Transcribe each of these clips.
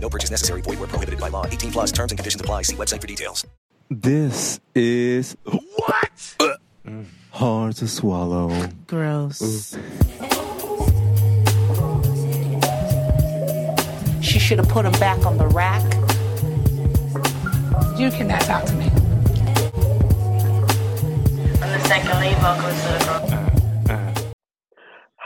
No purchase necessary. Void were prohibited by law. 18 plus terms and conditions apply. See website for details. This is what uh, hard to swallow. Gross. She should have put him back on the rack. You can cannot talk to me. On the second lead vocals to the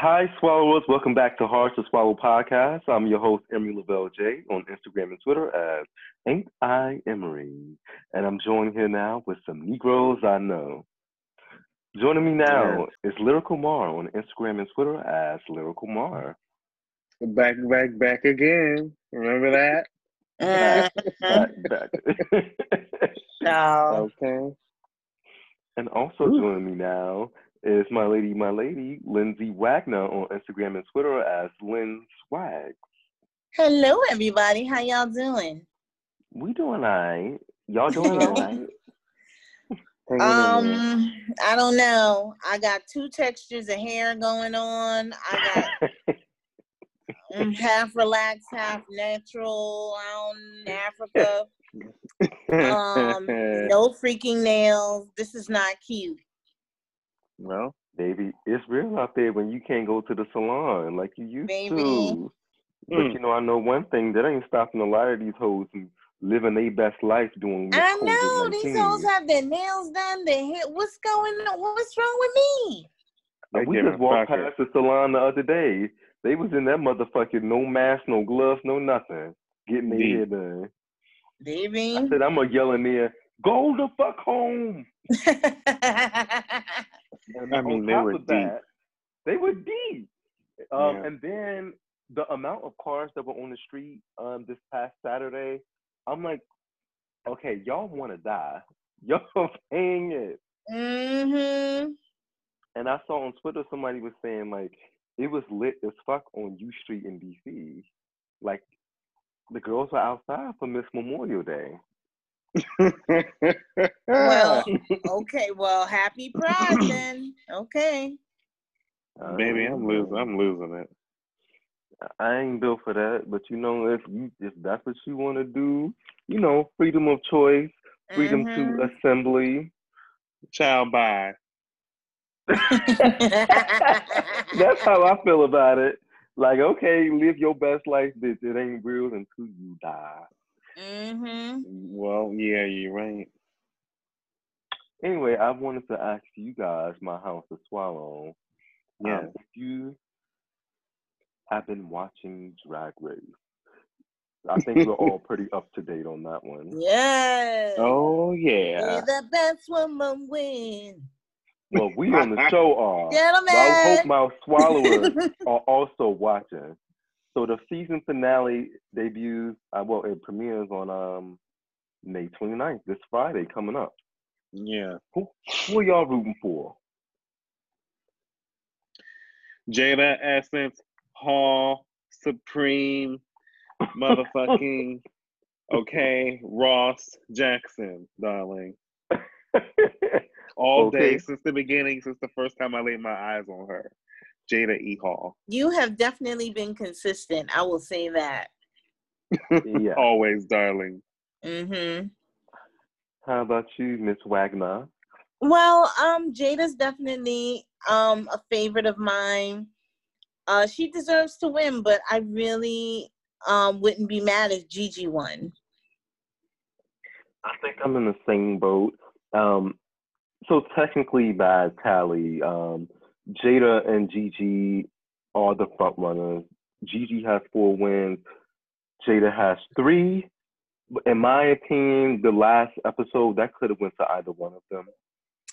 Hi, swallowers. Welcome back to Hard to Swallow podcast. I'm your host, Emery Lavelle J, on Instagram and Twitter as Ain't I Emery. And I'm joined here now with some Negroes I know. Joining me now is Lyrical Mar on Instagram and Twitter as Lyrical Mar. Back, back, back again. Remember that? Back, back, back. No. Okay. and also joining me now is my lady, my lady, Lindsay Wagner on Instagram and Twitter as Lynn Swag. Hello, everybody. How y'all doing? We doing all right. Y'all doing all right? Hanging in there. Um, I don't know. I got two textures of hair going on. I got um, half relaxed, half natural out in Africa. Um, no freaking nails. This is not cute. Well, Baby, it's real out there when you can't go to the salon like you used Baby. to. But Mm. you know, I know one thing that ain't stopping a lot of these hoes from living their best life doing this I know these COVID-19. hoes have their nails done. Their hair. What's going on? What's wrong with me? They we just walked sucker. past the salon the other day. They was in that motherfucking no mask, no gloves, no nothing, getting their Indeed. hair done. Baby. I said, I'm gonna yell in there, go the fuck home. And I on mean, they top were of deep. that, they were deep. Um, Yeah. And then the amount of cars that were on the street um, this past Saturday, I'm like, okay, y'all want to die. Y'all paying it. mm-hmm. And I saw on Twitter somebody was saying like it was lit as fuck on U Street in DC. Like the girls were outside for Miss Memorial Day. Well, okay. Well, happy Pride then. Okay. baby, I'm Um, losing. I'm losing it. I ain't built for that, but you know, if you if that's what you want to do, you know, freedom of choice, freedom to Mhm. assembly. Child, by. That's how I feel about it. Like, okay, live your best life, bitch. It ain't real until you die. Mm-hmm. Well, yeah, you're right. Anyway, I wanted to ask you guys, my house to swallow. Yeah. Um, if you have been watching Drag Race, I think we're all pretty up to date on that one. Yes. Oh May yeah. the best woman win. Well, we on the show are. But I hope my swallowers are also watching. So the season finale debuts, uh, well, it premieres on um May 29th, this Friday coming up. Yeah. Who, who are y'all rooting for? Jaida Essence, Hall, Supreme, motherfucking, okay, Ross Jackson, darling. All day since the beginning, since the first time I laid my eyes on her. Jaida E. Hall. You have definitely been consistent. I will say that. yeah. Always, darling. Mm-hmm. How about you, Miss Wagner? Well, um, Jaida's definitely um a favorite of mine. Uh, she deserves to win, but I really um wouldn't be mad if Gigi won. I think I'm in the same boat. Um, so technically, by tally, um, Jaida and Gigi are the front runners. Gigi has four wins. Jaida has three. In my opinion, the last episode that could have went to either one of them.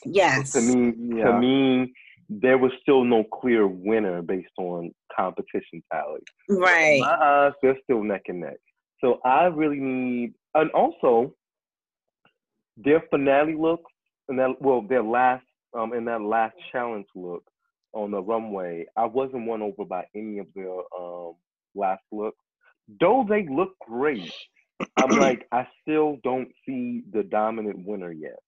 Yes. To me, Yeah. to me, there was still no clear winner based on competition tally. Right. In my eyes, they're still neck and neck. So I really need, and also their finale look, and that well, their last, um, in that last challenge look on the runway, I wasn't won over by any of their um last looks. Though they look great, I'm like, I still don't see the dominant winner yet.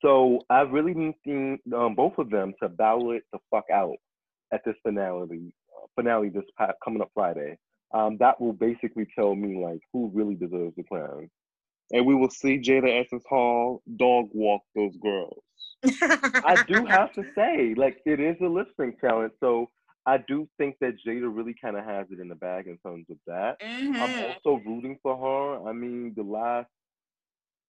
So I really need um, both of them to battle it the fuck out at this finale, uh, finale this pa- coming up Friday. Um, that will basically tell me like who really deserves the crown. And we will see Jaida Essence Hall dog walk those girls. I do have to say, like, it is a lip sync talent, so I do think that Jaida really kind of has it in the bag in terms of that. I'm Mhm. also rooting for her. I mean, the last,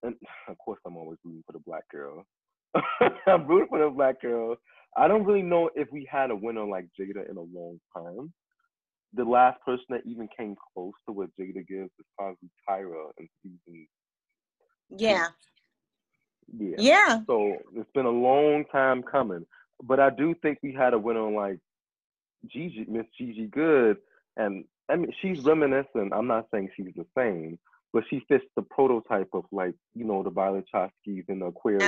and of course, I'm always rooting for the black girl. I'm rooting for the black girl. I don't really know if we had a winner like Jaida in a long time. The last person that even came close to what Jaida gives is probably Tyra in season. Yeah. Yeah. Yeah. So it's been a long time coming, but I do think we had a winner like Gigi, Miss Gigi Goode, and I mean she's reminiscent. I'm not saying she's the same, but she fits the prototype of like you know the Violet Chachkis and the Aquarias.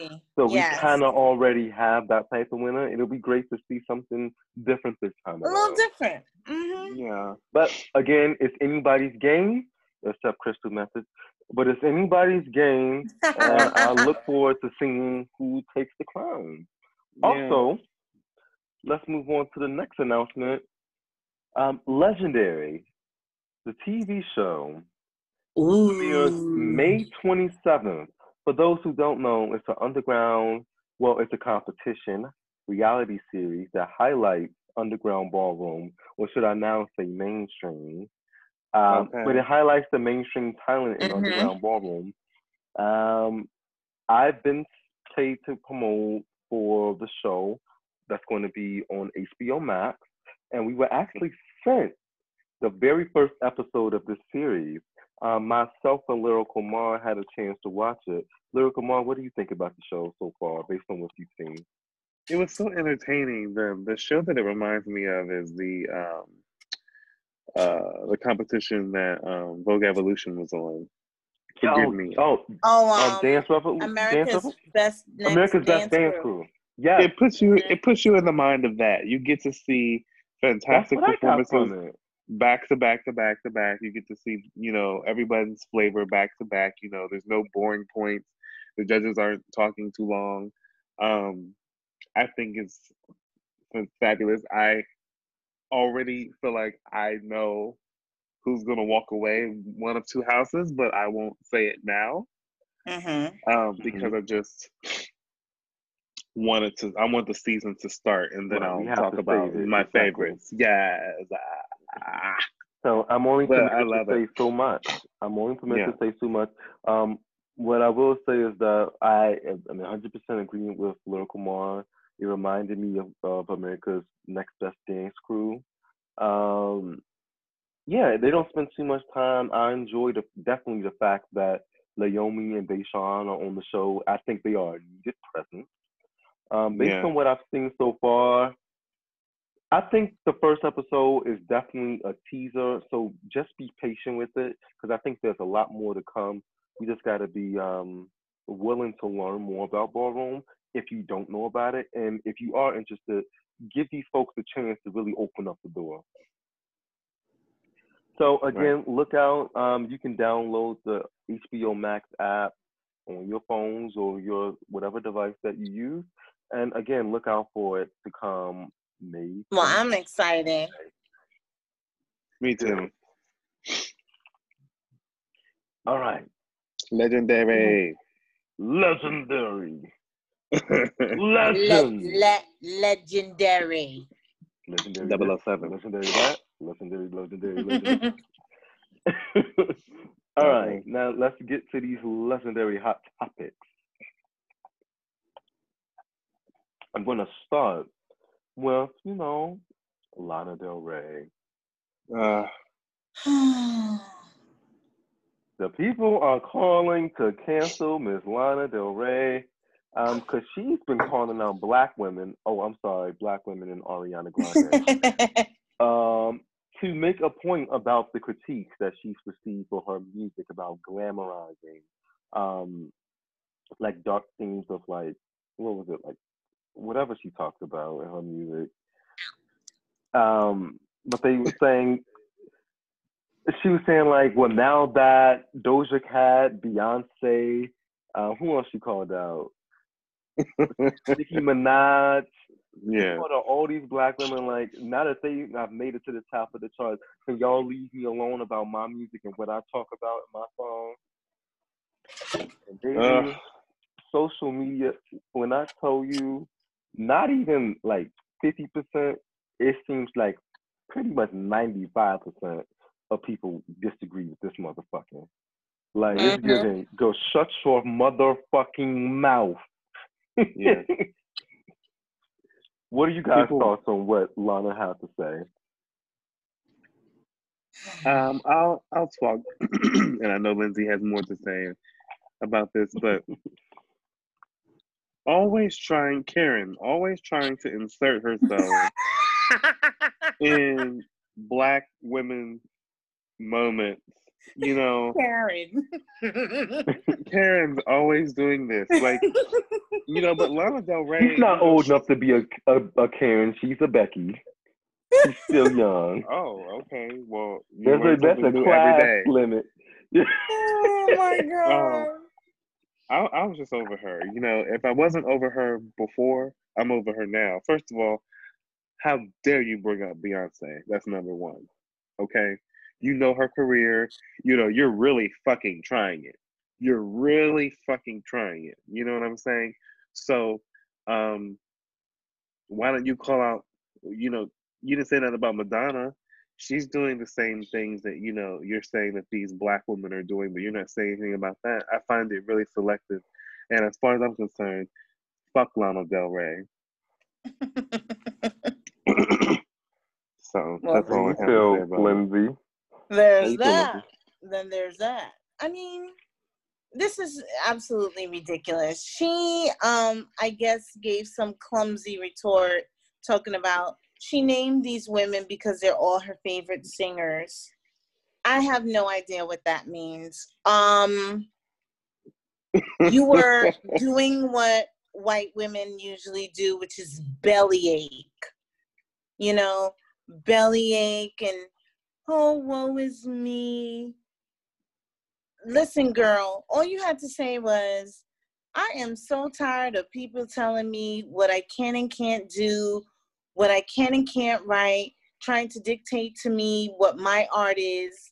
Absolutely. So we Yes. kind of already have that type of winner. It'll be great to see something different this time A around. little different. hmm Yeah. But again, it's anybody's game, except Crystal Methyd. But it's anybody's game, and I look forward to seeing who takes the crown. Yeah. Also, let's move on to the next announcement. Um, Legendary, the TV show, premieres May 27th. For those who don't know, it's an underground, well, it's a competition reality series that highlights underground ballroom, or should I now say mainstream. Um, Okay. But it highlights the mainstream talent in Mhm. underground ballroom. Um, I've been paid to promote for the show that's going to be on HBO Max, and we were actually sent the very first episode of this series. Um, myself and Lyrical Mar had a chance to watch it. Lyrical Mar, what do you think about the show so far, based on what you've seen? It was so entertaining. The the show that it reminds me of is the um uh the competition that um Vogue Evolution was on. Forgive oh, me. Oh, Oh, um, um, Dance Revol- Dance America's Revol- best next America's Best Dance crew. Crew. Yes, It puts you it puts you in the mind of that. You get to see fantastic what I got performances back to back to back to back. You get to see, you know, everybody's flavor back to back. You know, there's no boring points. The judges aren't talking too long. Um, I think it's it's fabulous. I already feel like I know who's gonna walk away one of two houses, but I won't say it now Mm-hmm. um, because I just wanted to. I want the season to start, and then Right, we I'll talk about it, my exactly. favorites. Yes. Ah. So I'm only But I permitted to say it. so much. I'm only permitted Yeah. to say so much. Um, what I will say is that I am 100% agreeing with Lyrical Mar. It reminded me of, of America's Next Best Dance Crew. Um, yeah, they don't spend too much time. I enjoy the definitely the fact that Naomi and Dashaun are on the show. I think they are a needed presence. Um, based Yeah. on what I've seen so far, I think the first episode is definitely a teaser, so just be patient with it because I think there's a lot more to come. We just got to be um, willing to learn more about ballroom if you don't know about it, and if you are interested, give these folks a chance to really open up the door. So again, look out. Um, you can download the HBO Max app on your phones or your whatever device that you use, and again, look out for it to come May. Well, I'm excited. Me too. All right. Legendary. Legendary. Le- Legend. le- legendary. Legendary. Double this, oh seven. Legendary that. Legendary, legendary, legendary. All right, now let's get to these legendary hot topics. I'm gonna start with, you know, Lana Del Rey. Uh, The people are calling to cancel Miss Lana Del Rey um, because she's been calling out black women. Oh, I'm sorry, black women and Ariana Grande. um, to make a point about the critiques that she's received for her music about glamorizing, um, like dark themes of like, what was it like, whatever she talked about in her music. Um, but they were saying she was saying like, well, now that Doja Cat, Beyonce, uh, who else she called out? Nicki Minaj. yeah. What are all these black women like? Now that they I've made it to the top of the charts, can y'all leave me alone about my music and what I talk about in my song? And baby, Ugh. social media. When I tell you, not even like fifty percent, it seems like pretty much ninety-five percent of people disagree with this motherfucker. Like it's Mhm. giving go shut your motherfucking mouth. Yeah. what are you guys' People- thoughts on what Lana had to say? Um, I'll I'll talk, and I know Lindsay has more to say about this, but always trying, Karen, always trying to insert herself in black women moments. You know, Karen. Karen's always doing this, like you know. But Lana Del Rey, She's not old she- enough to be a, a, a Karen. She's a Becky. She's still young. Oh, okay. Well, you That's a, learn that's a class limit. oh my um, god. I, I was just over her. You know, if I wasn't over her before, I'm over her now. First of all, how dare you bring up Beyonce? That's number one. Okay? You know her career. You know, you're really fucking trying it. You're really fucking trying it. You know what I'm saying? So, um, why don't you call out, you know, you didn't say nothing about Madonna. She's doing the same things that, you know, you're saying that these black women are doing, but you're not saying anything about that. I find it really selective. And as far as I'm concerned, fuck Lana Del Rey. so Well, that's all I have to say Phil about it. There's that. Then there's that. I mean, this is absolutely ridiculous. She, um, I guess, gave some clumsy retort talking about she named these women because they're all her favorite singers. I have no idea what that means. Um, you were doing what white women usually do, which is bellyache. You know, bellyache and oh, woe is me. Listen, girl, all you had to say was, I am so tired of people telling me what I can and can't do, what I can and can't write, trying to dictate to me what my art is.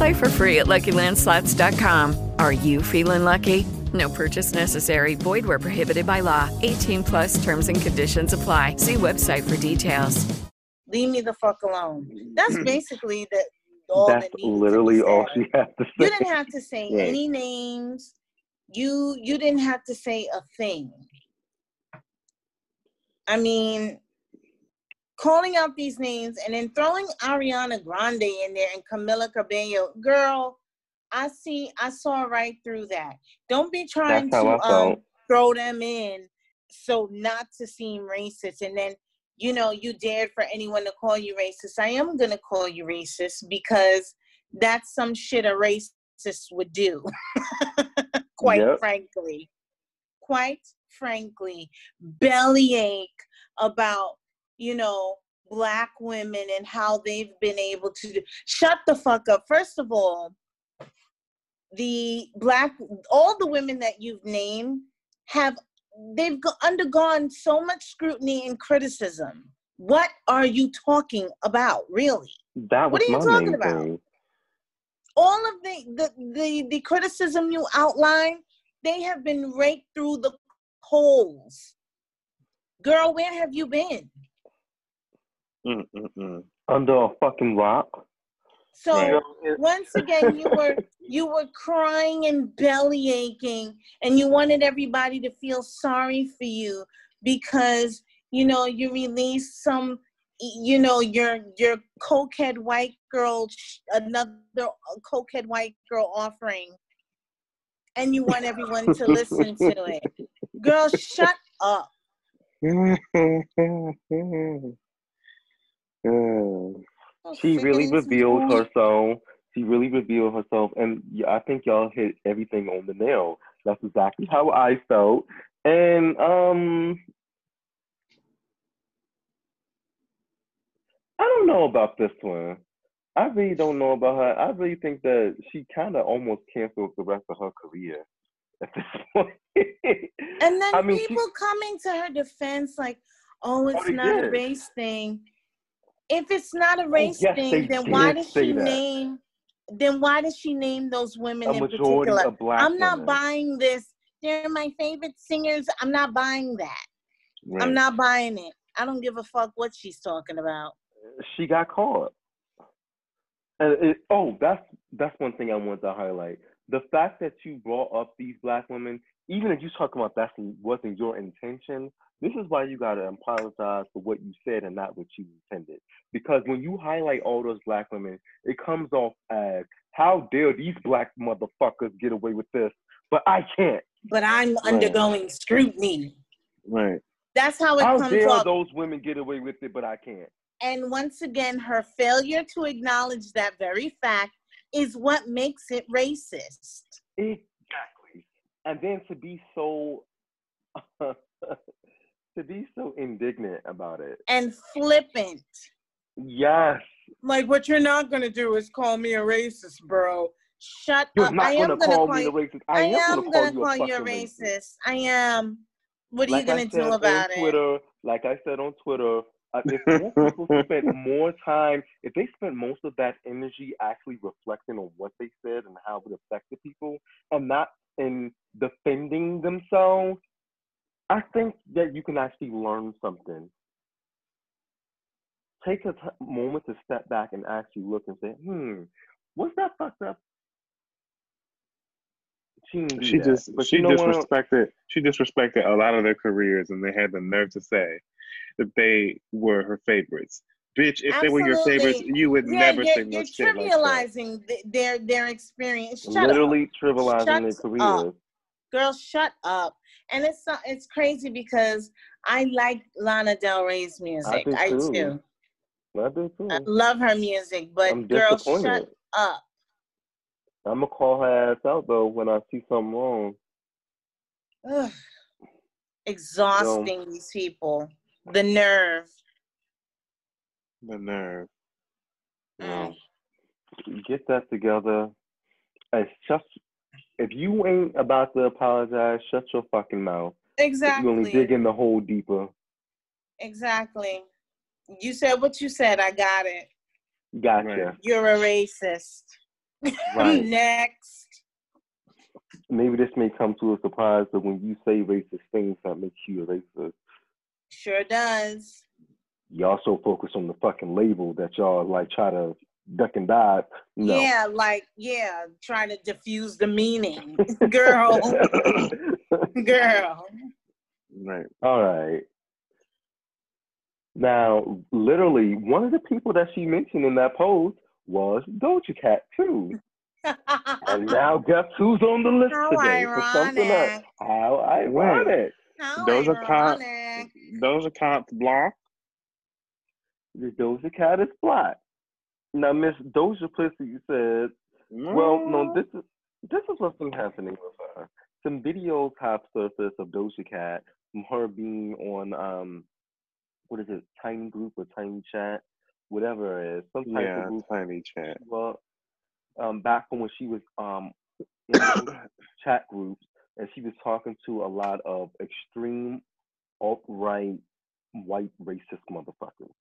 Play for free at LuckyLandSlots.com. Are you feeling lucky? No purchase necessary. Void where prohibited by law. 18 plus terms and conditions apply. See website for details. Leave me the fuck alone. That's hmm. basically the all That's that needed to literally all she had to say. You didn't have to say Right. any names. You you didn't have to say a thing. I mean, calling out these names and then throwing Ariana Grande in there and Camila Cabello, girl. I see. I saw right through that. Don't be trying to um, throw them in so not to seem racist, and then you know, you dared for anyone to call you racist. I am gonna call you racist because that's some shit a racist would do. Quite Yep. frankly. Quite frankly. Bellyache about, you know, black women and how they've been able to do. shut the fuck up. First of all, the black all the women that you've named have they've go- undergone so much scrutiny and criticism what are you talking about really That was What are you talking about? thing. all of the the the, the criticism you outline, they have been raked through the holes girl where have you been Mm-mm-mm. Under a fucking rock. So Right. once again, you were you were crying and belly aching, and you wanted everybody to feel sorry for you because you know you released some, you know your your cokehead white girl, another uh, cokehead white girl offering, and you want everyone to listen to it. Girl, shut up. she really revealed herself. She really revealed herself, and I think y'all hit everything on the nail. That's exactly how I felt. And um, I don't know about this one. I really don't know about her. I really think that she kind of almost canceled the rest of her career at this point. And then I mean, she- people coming to her defense like, oh, it's they not a race thing. If it's not a oh, race yes, thing, then why did does she that. name then why does she name those women A in particular? of black I'm not women. buying this. They're my favorite singers. I'm not buying that. Right. I'm not buying it. I don't give a fuck what she's talking about. she got caught. And it, oh, that's that's one thing I wanted to highlight. The fact that you brought up these black women, even if you talk about that wasn't your intention, this is why you gotta apologize for what you said and not what you intended. Because when you highlight all those black women, it comes off as how dare these black motherfuckers get away with this, but I can't. But I'm undergoing scrutiny. Right. That's how it comes off. How comes dare off. those women get away with it, but I can't. And once again, her failure to acknowledge that very fact is what makes it racist. Exactly. And then to be so to be so indignant about it. And flippant. Yes. Like, what you're not going to do is call me a racist, bro. Shut You're up. not I am gonna going to call call me a you. racist. I, I am am gonna going to call call you a you a fucking racist. I am. What are like you going to do about on it? Twitter, like I said on Twitter, uh, if more people spent more time, if they spent most of that energy actually reflecting on what they said and how it affected people, and not in defending themselves, I think that you can actually learn something. Take a t- moment to step back and actually look and say, "Hmm, was that fucked up?" She She that. just but she you know disrespected she disrespected a lot of their careers, and they had the nerve to say that they were her favorites. Bitch, if they were your favorites, you would yeah, never you're, say no you're shit like that. trivializing th- their their experience. Shut up. Literally trivializing Shut their up. careers. girl shut up and it's not, it's crazy because i like lana del rey's music do i, too. do I do too. i love her music but I'm girl, shut up. I'm gonna call her ass out though when I see something wrong. Ugh. exhausting these people the nerve The nerve. Mm. Get that together. It's just if you ain't about to apologize, shut your fucking mouth. exactly You only dig in the hole deeper. exactly you said what you said i got it Gotcha. you're a racist Right. next Maybe this may come to a surprise, but when you say racist things, that makes you a racist. sure does Y'all so focus on the fucking label that y'all like try to duck and dive. No. yeah like yeah trying to diffuse the meaning girl girl Right. All right. Now, literally, one of the people that she mentioned in that post was Doja Cat too. and now guess who's on the list How today for something else? ironic. How ironic. How Those are cop ironic. those are cops block. the Doja Cat is black. Now, Miss Doja Pussy said, "Well, no, this is this is what's been happening with her. Some videos have surfaced of Doja Cat from her being on um, what is it, Tiny Group or Tiny Chat, whatever it is, some type Yeah, of group. Tiny Chat. Well, um, back from when she was um in chat groups, and she was talking to a lot of extreme alt right white racist motherfuckers.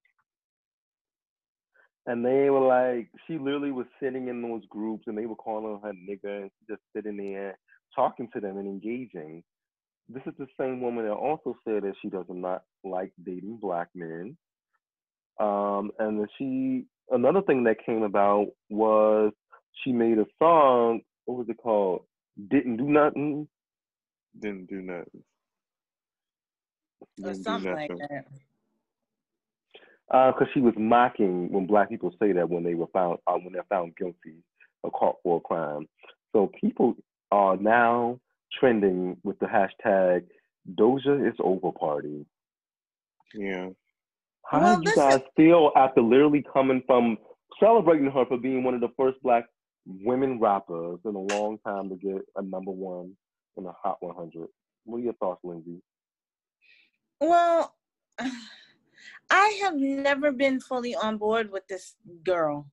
And they were like, she literally was sitting in those groups and they were calling her nigger and she just sitting there talking to them and engaging. This is the same woman that also said that she does not like dating black men. Um, and then she, another thing that came about was she made a song, what was it called? Didn't Do Nothing. Didn't do nothing. or Didn't do something like that. Because she was mocking when black people say that when they were found uh, when they're found guilty or caught for a crime. So people are now trending with the hashtag Doja is over party. Yeah. How Well, do you listen- guys feel after literally coming from celebrating her for being one of the first black women rappers in a long time to get a number one in the Hot 100? What are your thoughts, Lindsay? Well, I have never been fully on board with this girl.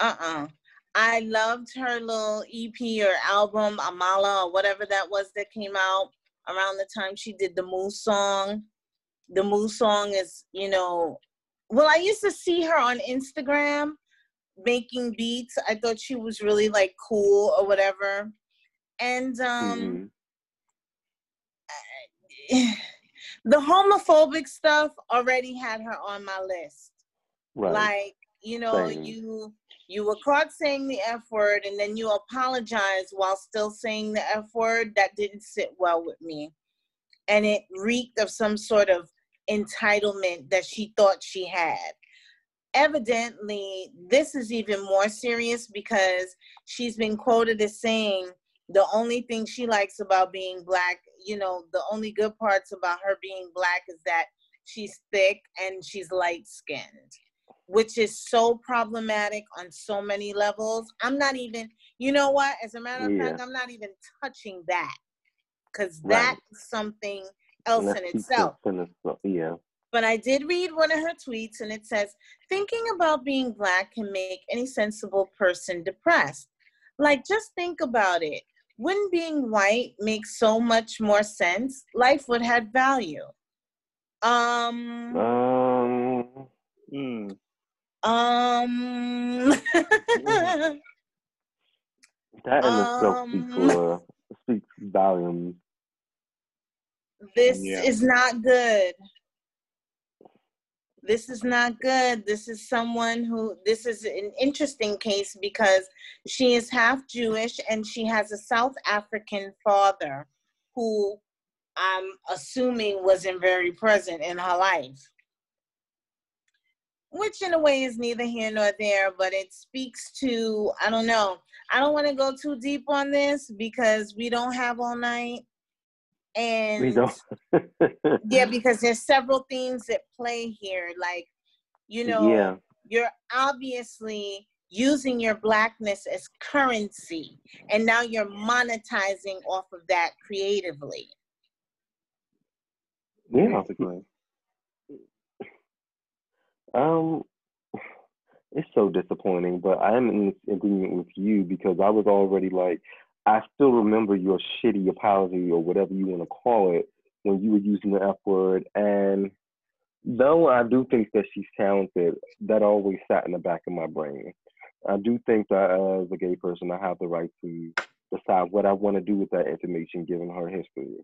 Uh-uh. I loved her little EP or album, Amala, or whatever that was that came out around the time she did the Moose song. The Moose song is, you know, well, I used to see her on Instagram making beats. I thought she was really like cool or whatever. And um Mhm. The homophobic stuff already had her on my list. Right. Like, you know, Same. you you were caught saying the F word and then you apologized while still saying the F word. That didn't sit well with me. And it reeked of some sort of entitlement that she thought she had. Evidently, this is even more serious because she's been quoted as saying the only thing she likes about being black, you know, the only good parts about her being black is that she's thick and she's light skinned, which is so problematic on so many levels. I'm not even, you know what? As a matter of fact, I'm not even touching that because Right. that's something else in itself. in itself. Yeah. But I did read one of her tweets and it says, thinking about being black can make any sensible person depressed. Like, just think about it. Wouldn't being white make so much more sense? Life would have value. Um, Um. Mm. um, That in itself speaks Um, for speaks volumes. this Yeah. is not good. This is not good. This is someone who, this is an interesting case because she is half Jewish and she has a South African father who I'm assuming wasn't very present in her life. Which, in a way, is neither here nor there, but it speaks to, I don't know. I don't want to go too deep on this because we don't have all night. And We don't. yeah, because there's several themes that play here. Like, you know, Yeah. you're obviously using your blackness as currency, and now you're monetizing off of that creatively. Yeah. Basically. Um, it's so disappointing, but I am in agreement with you because I was already like, I still remember your shitty apology or whatever you want to call it when you were using the F word. And though I do think that she's talented, that always sat in the back of my brain. I do think that as a gay person, I have the right to decide what I want to do with that information given her history.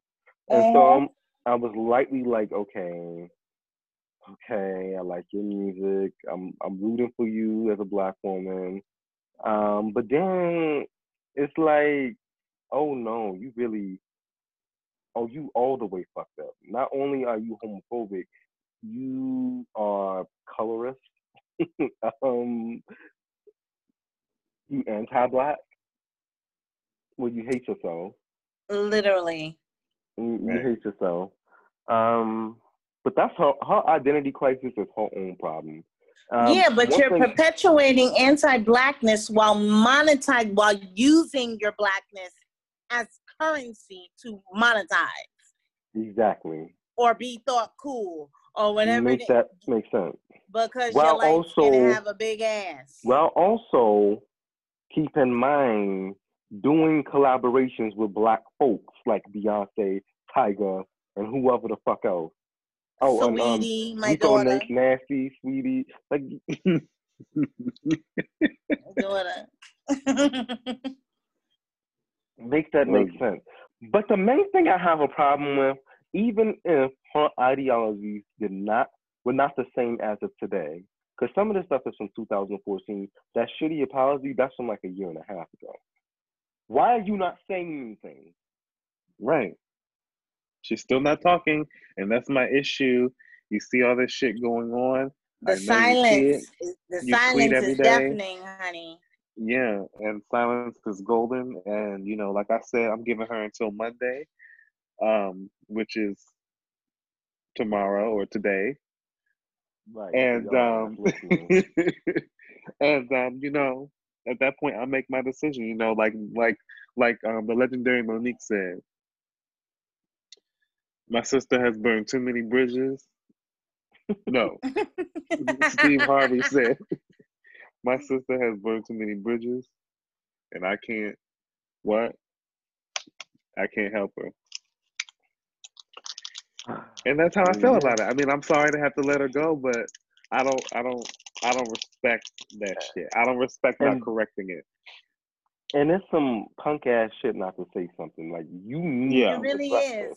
And so Uh-huh. I'm, I was lightly like, okay, okay, I like your music. I'm I'm rooting for you as a black woman. Um, but then it's like, oh no, you really, oh you all the way fucked up. Not only are you homophobic, you are colorist. um, you anti-black. Well, you hate yourself. Literally. You, you Right. hate yourself. Um, but that's her her identity crisis is her own problem. Um, yeah, but you're thing- perpetuating anti-blackness while monetize while using your blackness as currency to monetize exactly or be thought cool or whatever makes it, that make sense. because While you're like also- have a big ass. While also keep in mind doing collaborations with black folks like Beyonce, Tyga, and whoever the fuck else. Oh, and, um, Saweetie, my Rico daughter. Na- Nasty, Saweetie, like daughter. make that make sense. But the main thing I have a problem with, even if her ideologies did not were not the same as of today, because some of the stuff is from 2014. That shitty apology, that's from like a year and a half ago. Why are you not saying anything? Right. She's still not talking, and that's my issue. You see all this shit going on. The I know you see silence, it. is- the You tweet silence is day. deafening, honey. Yeah, and silence is golden. And you know, like I said, I'm giving her until Monday, um, which is tomorrow or today. Right. And um, and um, you know, at that point, I make my decision. You know, like like like um, the legendary Mo'Nique said, my sister has burned too many bridges. No, Steve Harvey said, my sister has burned too many bridges, and I can't. What? I can't help her. And that's how I feel about it. I mean, I'm sorry to have to let her go, but I don't, I don't, I don't respect that shit. I don't respect not correcting it. and it's some punk ass shit not to say something. Like you need Yeah. It really to is.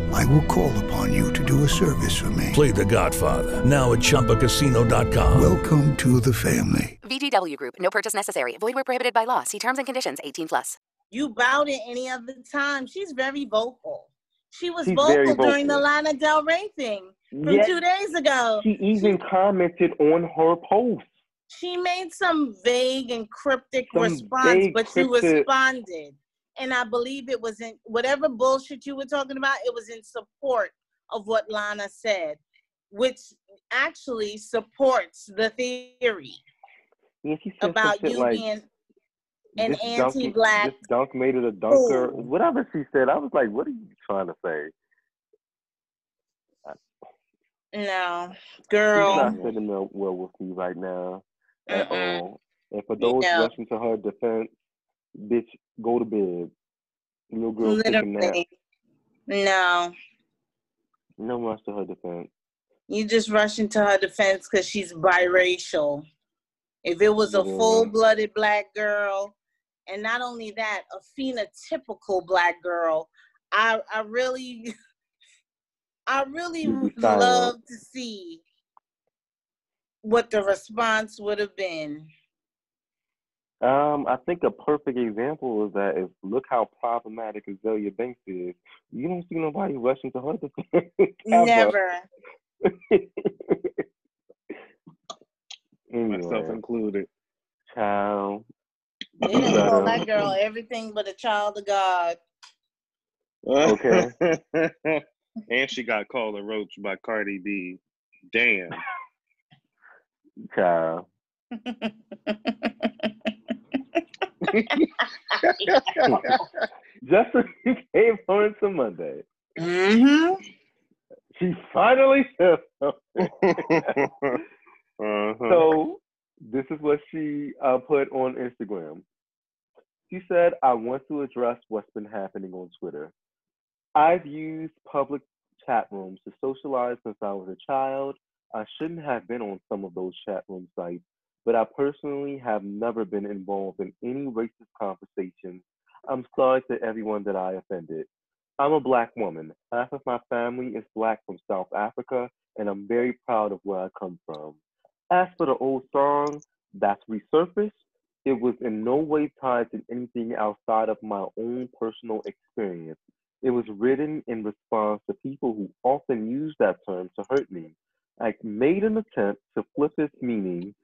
I will call upon you to do a service for me. Play The Godfather now at ChumbaCasino.com. Welcome to the family. VGW Group. No purchase necessary. Void where prohibited by law. See terms and conditions. 18 plus. You bowed it any other time. She's very vocal. She was She's vocal, very during the vocal. Lana Del Rey thing from Yeah. two days ago. She even commented on her post. She made some vague and cryptic Some response, vague, but she responded. And I believe it was in whatever bullshit you were talking about, it was in support of what Lana said, which actually supports the theory Yeah, about you like, being an this dunk- anti-black. This dunk made it a dunker. fool. Whatever she said, I was like, what are you trying to say? No, She's girl. not sitting there well with me right now at Mm-mm. all. And for those No. rushing to her defense, bitch, go to bed. Little girl take a nap. Literally. No. No rush to her defense. You just rush into her defense because she's biracial. If it was a Yeah. full blooded black girl, and not only that, a phenotypical black girl, I I really I really You'd be would silent. love to see what the response would have been. Um, I think a perfect example of that is look how problematic Azealia Banks is. You don't see nobody rushing to her defense. ever. Never. Myself included. child. They didn't call that girl everything but a child of God. Okay. and she got called a roach by Cardi B. Damn. Child. Just as she came on to Monday, Mm-hmm. she finally said. Uh-huh. So This is what she uh, put on Instagram. She said, I want to address what's been happening on Twitter. I've used public chat rooms to socialize since I was a child. I shouldn't have been on some of those chat room sites, but I personally have never been involved in any racist conversations. I'm sorry to everyone that I offended. I'm a black woman. Half of my family is black from South Africa, and I'm very proud of where I come from. As for the old song that's resurfaced, it was in no way tied to anything outside of my own personal experience. It was written in response to people who often use that term to hurt me. I made an attempt to flip its meaning,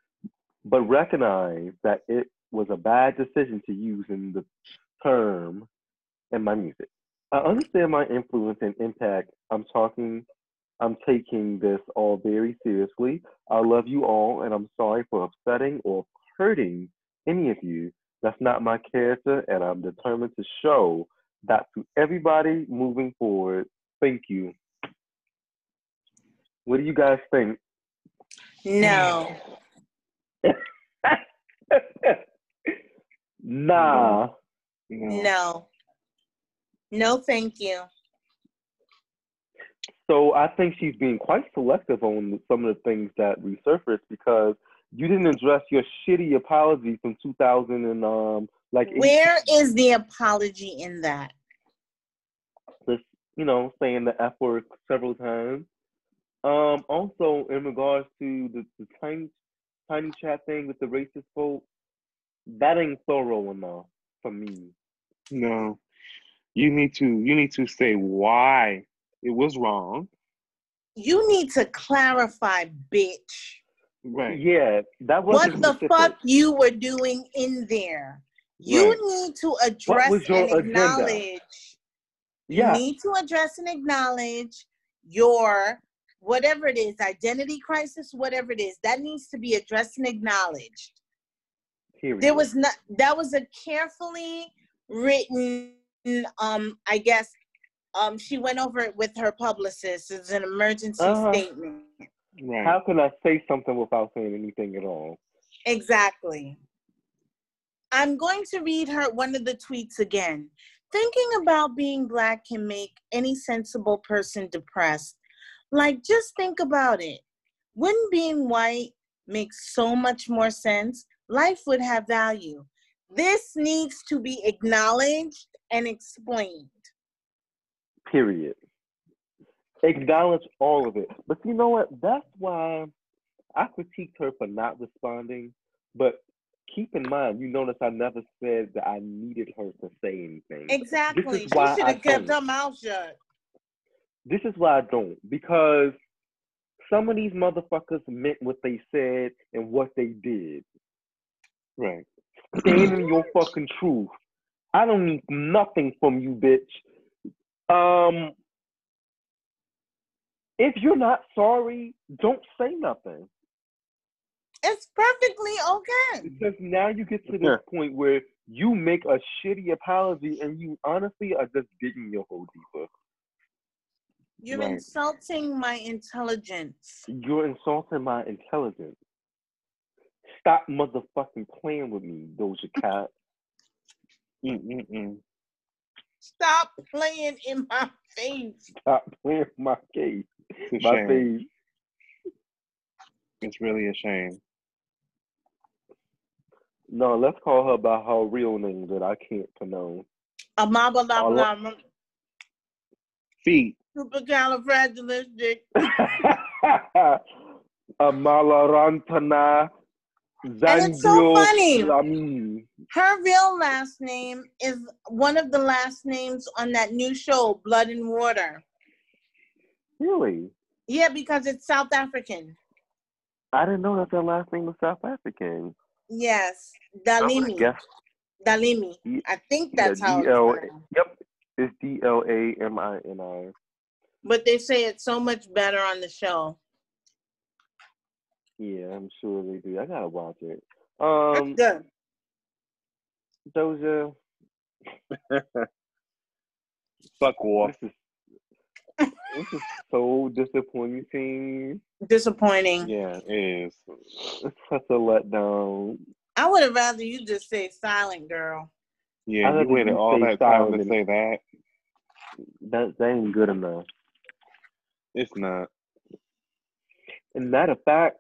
but recognize that it was a bad decision to use in the term in my music. I understand my influence and impact. I'm talking, I'm taking this all very seriously. I love you all, and I'm sorry for upsetting or hurting any of you. That's not my character, and I'm determined to show that to everybody moving forward. Thank you. What do you guys think? No. nah. No. No, thank you. So I think she's being quite selective on some of the things that resurfaced because you didn't address your shitty apology from 2000 and um like Where is the apology in that? this, you know, saying the F word several times. Um, also in regards to the, the tiny tiny chat thing with the racist vote, that ain't thorough enough for me. No. You need to you need to say why it was wrong. You need to clarify, bitch. Right. Yeah, that wasn't the specific. fuck you were doing in there? You Right. need to address was your and agenda? acknowledge. Yeah. You need to address and acknowledge your whatever it is, identity crisis, whatever it is, that needs to be addressed and acknowledged. Period. There was not that was a carefully written um I guess um she went over it with her publicist. It's an emergency Uh-huh. statement. Right. How can I say something without saying anything at all? Exactly. I'm going to read her one of the tweets again. Thinking about being black can make any sensible person depressed. Like, just think about it. Wouldn't being white make so much more sense? Life would have value. This needs to be acknowledged and explained. Period. Acknowledge all of it. But you know what? That's why I critiqued her for not responding. But keep in mind, you notice I never said that I needed her to say anything. Exactly. She should have kept her mouth shut. This is why I don't. Because some of these motherfuckers meant what they said and what they did. Right. Stand in your fucking truth. I don't need nothing from you, bitch. Um, if you're not sorry, don't say nothing. It's perfectly okay. Because now you get to this Yeah. point where you make a shitty apology and you honestly are just digging your hole deeper. You're Right. insulting my intelligence. You're insulting my intelligence. Stop motherfucking playing with me, Doja Cat. Mm-mm-mm. Stop playing in my face. Stop playing with my case. It's a My shame. face. It's really a shame. No, let's call her by her real name that I can't pronounce. Amabalabalama, Feet. Supercalifragilistic. Amalorantana And it's so funny. Her real last name is one of the last names on that new show, Blood and Water. Really? Yeah, because it's South African. I didn't know that their last name was South African. Yes, Dalimi. Dalimi. I think that's yeah, how it's D-L- pronounced. Yep, it's D L A M I N I. But they say it's so much better on the show. Yeah, I'm sure they do. I gotta watch it. That's Um, good. Doja, Fuck off. this is This is so disappointing. Disappointing. Yeah, it is. It's such a letdown. I would have rather you just say silent, girl. Yeah, I'd you waited all that time to say that. That that ain't good enough. It's not. And matter of fact,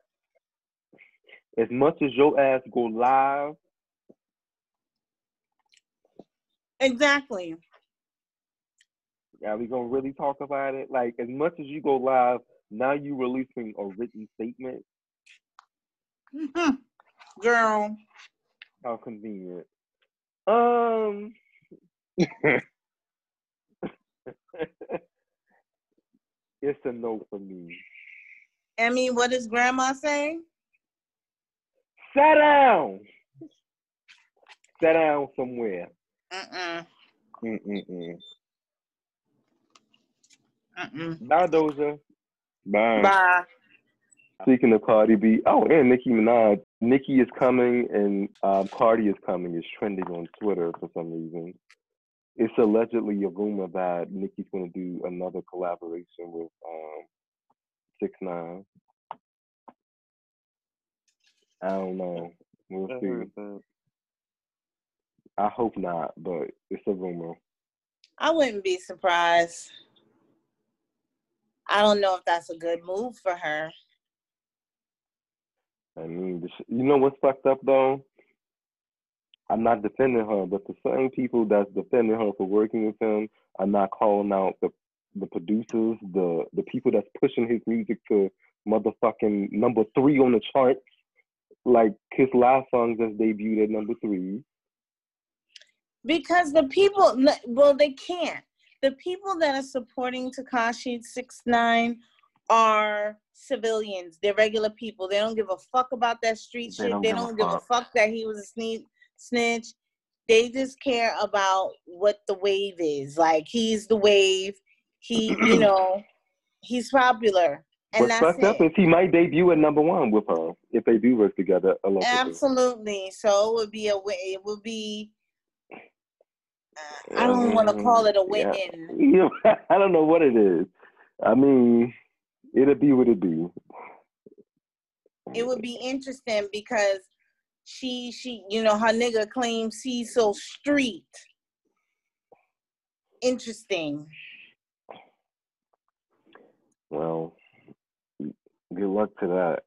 as much as your ass go live, Exactly. are we gonna really talk about it? Like as much as you go live, now you releasing a written statement. Girl. How convenient. Um it's a no for me. Emmy, what does grandma say? Sit down. Sit down somewhere. Mm-mm. Mm-mm-mm. Mm-mm. Bye, Doja. Bye. Bye. Speaking of Cardi B, oh, and Nicki Minaj. Nicki is coming and um, Cardi is coming is trending on Twitter for some reason. It's allegedly a rumor that Nicki's going to do another collaboration with um, Six Nine. I don't know. We'll I see. I hope not, but it's a rumor. I wouldn't be surprised. I don't know if that's a good move for her. I mean, you know what's fucked up though? I'm not defending her, but the same people that's defending her for working with him are not calling out the the producers, the the people that's pushing his music to motherfucking number three on the charts. Like his last song just debuted at number three. Because the people, well, they can't. The people that are supporting Tekashi Six Nine are civilians. They're regular people. They don't give a fuck about that street They shit. don't they give a don't give a fuck. fuck that he was a sne- snitch. They just care about what the wave is. Like he's the wave. He, you know, he's popular, and What's that's fucked up it. is he might debut at number one with her if they do work together. Absolutely. So it would be a way. It would be. I don't want to call it a win. Yeah, I don't know what it is. I mean, it'll be what it be. It would be interesting because she, she, you know, her nigga claims he's so street. Interesting. Well, good luck to that.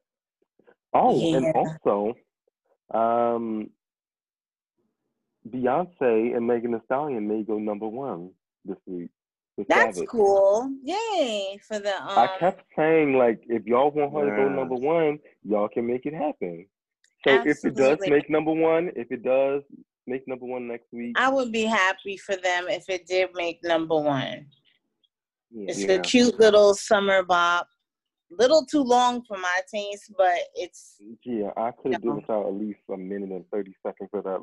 Oh, and also, um, Beyonce and Megan Thee Stallion may go number one this week. That's Savage. cool. Yay for the um. I kept saying like, if y'all want her to go number one, y'all can make it happen. So if it does make number one, if it does make number one next week, I would be happy for them if it did make number one. It's yeah. a cute little summer bop. Little too long for my taste, but it's Yeah, I could have No. did without at least a minute and thirty seconds of that.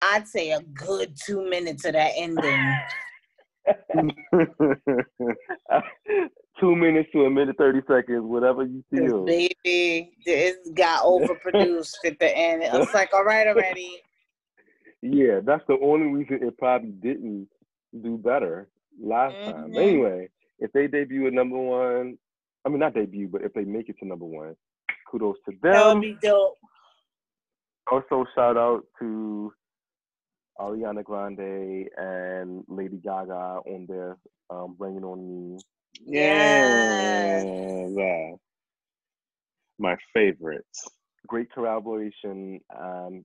I'd say a good two minutes of that ending. Two minutes to a minute thirty seconds, whatever you feel. Baby, it got overproduced at the end. I was like, all right already. Yeah, that's the only reason it probably didn't do better last time. Mhm. Anyway, if they debut at number one, I mean not debut, but if they make it to number one, kudos to them. That would be dope. Also, shout out to Ariana Grande and Lady Gaga on their um, "Bring It On Me." Yeah. yeah. My favorites. Great collaboration. Um,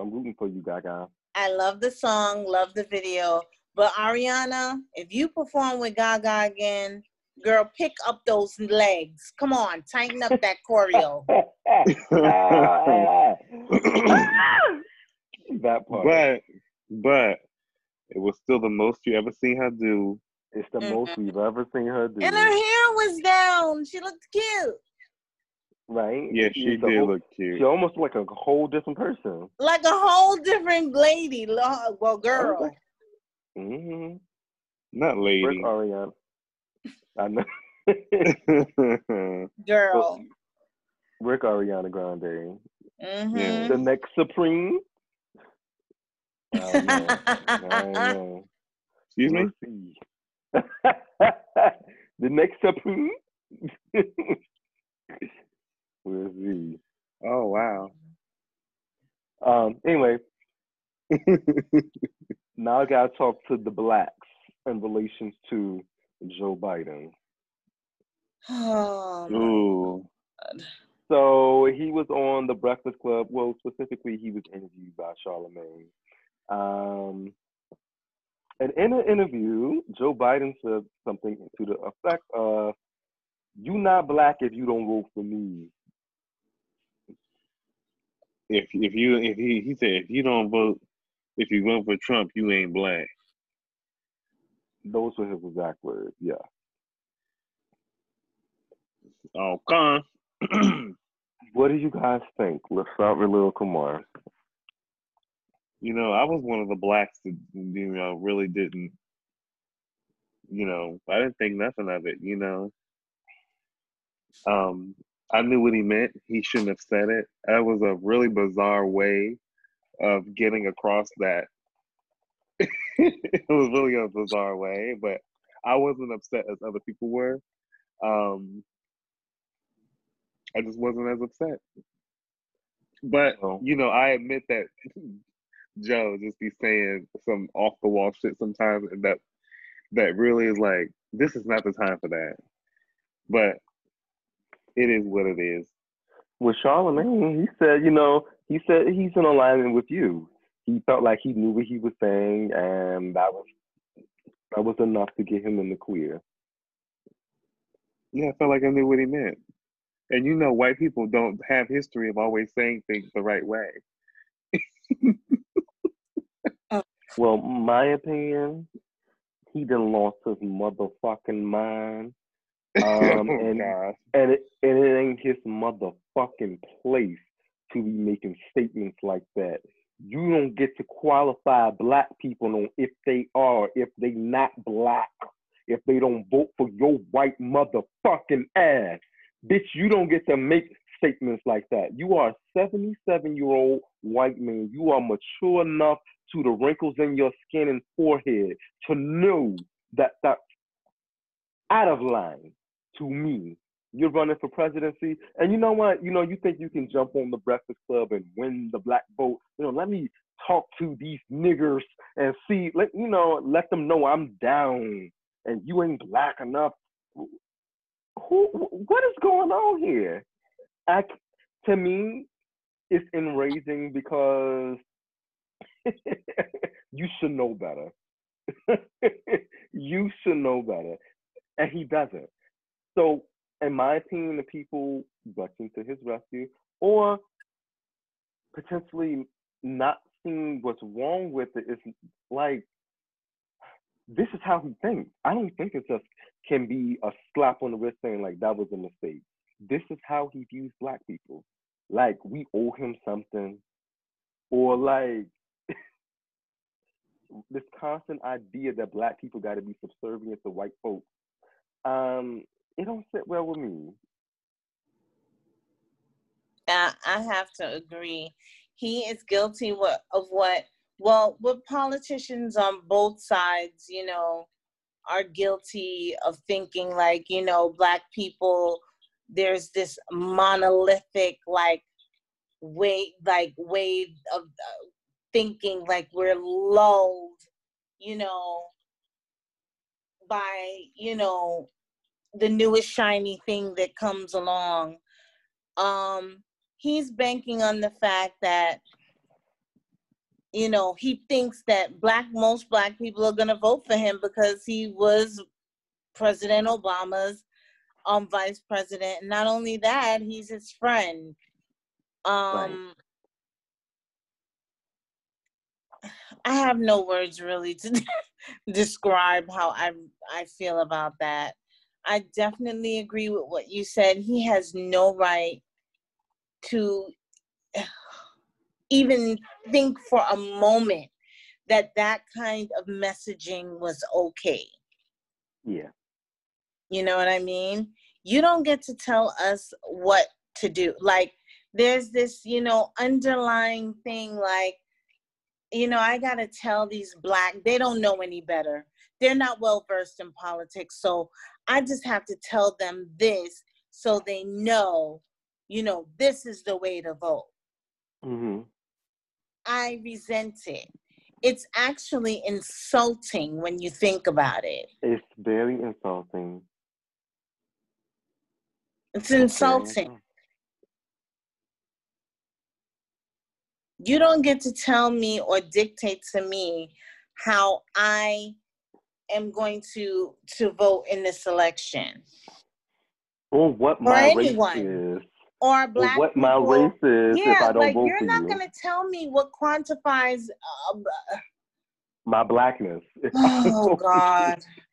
I'm rooting for you, Gaga. I love the song, love the video. But Ariana, if you perform with Gaga again, girl, pick up those legs. Come on, tighten up that choreo. that part. But but it was still the most you ever seen her do. It's the Mhm. most we've ever seen her do. And her hair was down. She looked cute. right? Yeah, she She's did whole- look cute. She almost like a whole different person. Like a whole different lady. Well, girl. Mm-hmm. Not lady. Rick lady. Ariana. I know. Girl. Rick Ariana Grande. Mm-hmm. The next Supreme. I don't know. I don't know. Excuse me? We'll see. The next step. We'll see. Oh wow. Um. Anyway, now I gotta talk to the blacks in relations to Joe Biden. Oh, Ooh. So he was on the Breakfast Club. Well, specifically, he was interviewed by Charlemagne. Um, and in an interview, Joe Biden said something to the effect of, "You not black if you don't vote for me." If if you if he he said if you don't vote if you vote for Trump you ain't black. Those were his exact words. Yeah. Okay. What do you guys think? Let's start with Lil Kumar. You know, I was one of the blacks that you know really didn't. You know, I didn't think nothing of it. You know, um, I knew what he meant. He shouldn't have said it. That was a really bizarre way of getting across that. it was really a bizarre way, but I wasn't upset as other people were. Um, I just wasn't as upset. But you know, I admit that Joe just be saying some off the wall shit sometimes, and that that really is like this is not the time for that. But it is what it is. With Charlemagne, he said, you know, he said he's in alignment with you. He felt like he knew what he was saying, and that was that was enough to get him in the clear. Yeah, I felt like I knew what he meant. And you know, white people don't have history of always saying things the right way. Well, my opinion, he done lost his motherfucking mind. Um, Oh, and gosh. and it, and it ain't his motherfucking place to be making statements like that. You don't get to qualify black people on if they are, if they not black, if they don't vote for your white motherfucking ass. Bitch, you don't get to make statements like that. You are a 77 year old white man. You are mature enough to the wrinkles in your skin and forehead to know that that's out of line to me. You're running for presidency, and you know what? You know, you think you can jump on the Breakfast Club and win the black vote. You know, let me talk to these niggers and see. Let you know, let them know I'm down, and you ain't black enough. Who? What is going on here? I, to me, it's enraging because you should know better. you should know better. And he doesn't. So, in my opinion, the people rushing to his rescue or potentially not seeing what's wrong with it is like, this is how he thinks. I don't think it just can be a slap on the wrist saying, like, that was a mistake. This is how he views black people. Like, we owe him something. Or, like, this constant idea that black people got to be subservient to white folks, um, it don't sit well with me. I, have to agree. He is guilty of what, well, what politicians on both sides, you know, are guilty of thinking like, you know, black people, there's this monolithic, like, way, like, wave of uh, thinking like we're lulled, you know, by, you know, the newest shiny thing that comes along. Um, he's banking on the fact that you know he thinks that black most black people are going to vote for him because he was president obama's um vice president. And not only that he's his friend. Um i have no words really to describe how i i feel about that. I definitely agree with what you said. He has no right to even think for a moment that that kind of messaging was okay. Yeah. You know what I mean? You don't get to tell us what to do. Like, there's this, you know, underlying thing like, you know, I got to tell these black, they don't know any better. they're not well versed in politics. So I just have to tell them this so they know, you know, this is the way to vote. Mm-hmm. I resent it. It's actually insulting when you think about it. It's very insulting. It's insulting. You don't get to tell me or dictate to me how I am going to to vote in this election. Or what Or my anyone. race is. Or black what my race is if I don't like vote you're for not you. gonna tell me what quantifies. Uh, My blackness. If I don't oh God.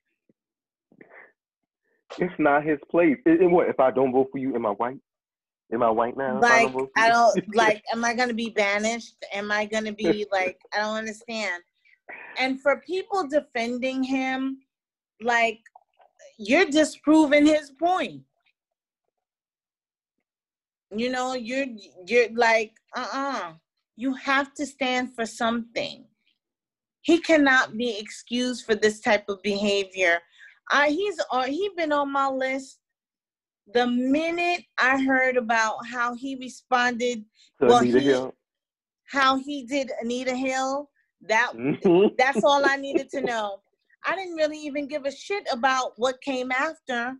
It's not his place. It- what if I don't vote for you? Am I white? Am I white now? if I like don't I don't like am I gonna be banished? Am I gonna be like I don't understand. And for people defending him, like you're disproving his point. You know, you're you're like, uh-uh. You have to stand for something. He cannot be excused for this type of behavior. I he's on he been on my list the minute I heard about how he responded, To well, Anita he, Hill? how he did Anita Hill, that that's all I needed to know. I didn't really even give a shit about what came after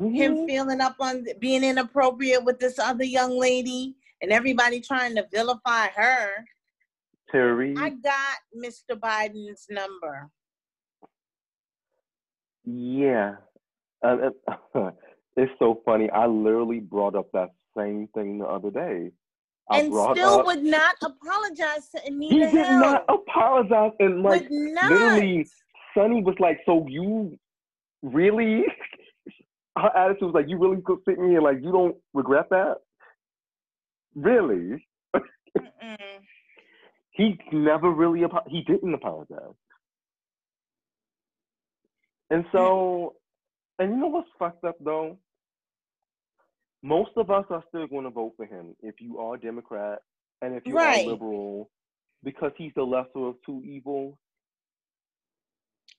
Mm-hmm. him feeling up on being inappropriate with this other young lady and everybody trying to vilify her. Terry. I got Mr. Biden's number. Yeah. Uh, uh, it's so funny. I literally brought up that same thing the other day. I and still up, would not apologize to Anita. he did Hill. not apologize and like literally Sonny was like, So you really her attitude was like, You really could sit me here like you don't regret that? Really? he never really apo- he didn't apologize. And so and you know what's fucked up though? Most of us are still going to vote for him if you are a Democrat and if you Right. are liberal because he's the lesser of two evils.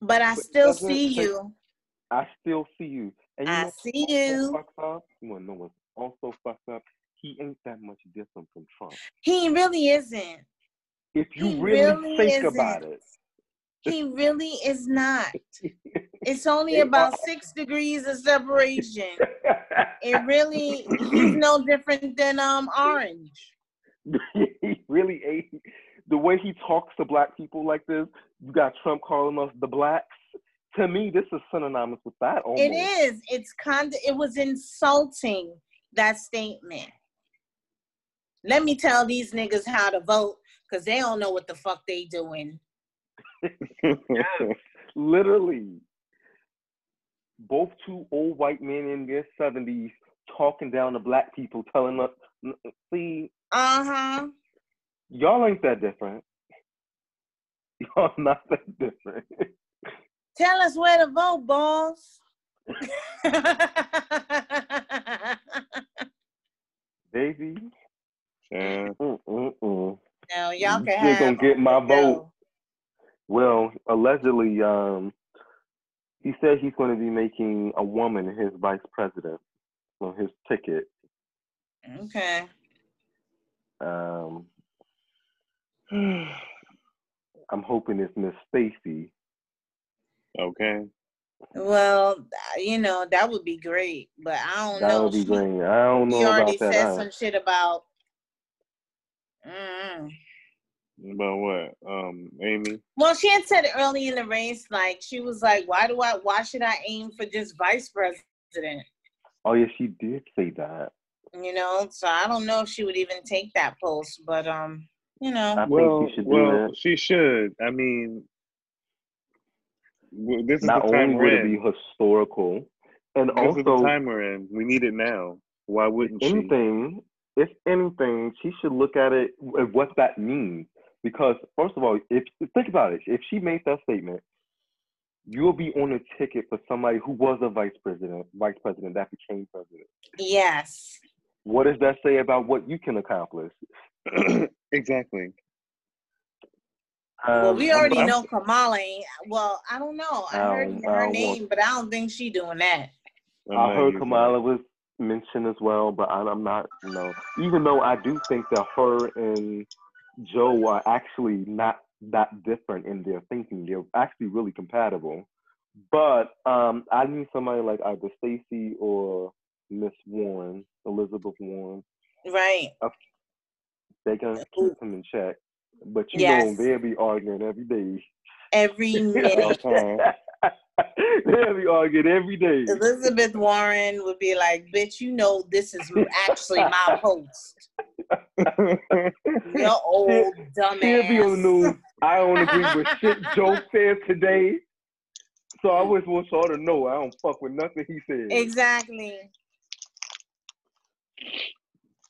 But I But still see take- you. I still see you. And you I know see you. Fucked up? You wanna know what's also fucked up? He ain't that much different from Trump. He really isn't. If you really, really think about isn't. it. He really is not. It's only about six degrees of separation. It really, he's no different than um Orange. he really ain't. The way he talks to black people like this, you got Trump calling us the blacks. To me, this is synonymous with that almost. It is. It's kind of. It was insulting that statement. Let me tell these niggas how to vote because they don't know what the fuck they doing. Yes, literally. Both two old white men in their seventies talking down to black people, telling us, "See, Uh huh. y'all ain't that different. Y'all not that different." Tell us where to vote, boss. Baby, Yeah. Mm-mm-mm. No, y'all can have. gonna get my vote. Dough. Well, allegedly, um, he said he's going to be making a woman his vice president on his ticket. Okay. Um, I'm hoping it's Miss Stacey. Okay. Well, uh, you know that would be great, but I don't That know. would be great. I don't He know already about that. said some shit about. Mm. About what? Um, Amy. Well, she had said early in the race, like she was like, "Why do I? Why should I aim for just vice president?" Oh yeah, she did say that. You know, so I don't know if she would even take that post, but um, you know, I think well, she should do well, that. she should. I mean, this is Not the time only we're would it in. be historical, and this is the also time we're in. We need it now. Why wouldn't she? anything, if anything, she should look at it at what that means. Because first of all, if think about it, if she made that statement, you'll be on a ticket for somebody who was a vice president, vice president that became president. yes, What does that say about what you can accomplish? exactly. well, Um, we I'm- already I'm- know Kamala. Well, I don't know. I I heard don't- her I name, want- but I don't think she doing that. I heard Kamala was mentioned as well, but I- I'm not, you know, even though I do think that her and Joe are actually not that different in their thinking. They're actually really compatible. But um, I need somebody like either Stacey or Miss Warren, Elizabeth Warren. Right. They can keep him in check. But you Yes. know, they'll be arguing every day. Every minute. they'll be arguing every day. Elizabeth Warren would be like, "Bitch, you know this is actually my post. Old He'll be on dumbass." news. I don't agree with shit Joe said today. So I just want y'all to know I don't fuck with nothing he said. Exactly.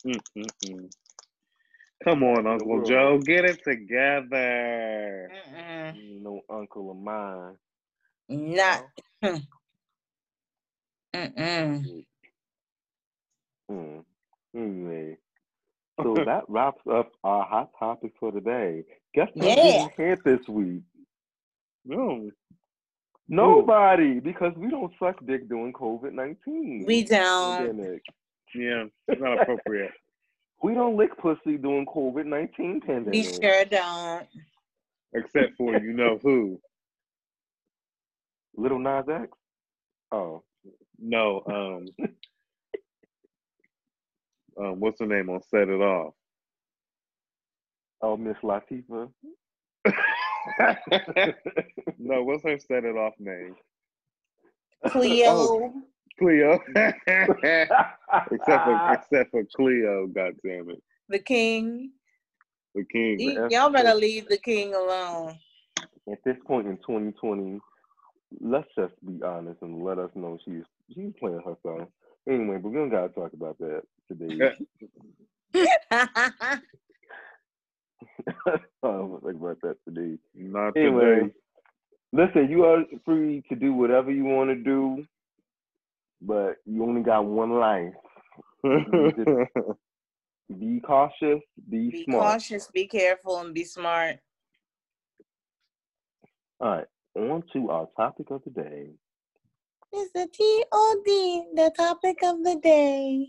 Mm-mm-mm. Come on, Uncle Joe, get it together. No uncle of mine. Not. Mm-mm. Hmm. Anyway, so that wraps up our hot topic for today. Guess who's Yeah. hit this week? No. Nobody, because we don't suck dick during COVID nineteen. We don't. Pandemic. Yeah, it's not appropriate. We don't lick pussy during COVID nineteen pandemic. We sure don't. Except for you know who. Little Nas X. Oh No, um, um, what's her name on Set It Off? Oh, Miss Latifah. no, what's her Set It Off name? Cleo. Oh, Cleo. except for except for Cleo, God damn it, The king. the king. Y- Y'all better leave the king alone. At this point in 2020, let's just be honest and let us know she's she's playing herself. Anyway, but we don't gotta talk about that today. I don't wanna talk about that today. Not Anyway, today. listen, you are free to do whatever you want to do, but you only got one life. Be cautious, be, smart. Be smart. cautious, be careful, and be smart. All right, on to our topic of the day. It's the T-O-D, the topic of the day.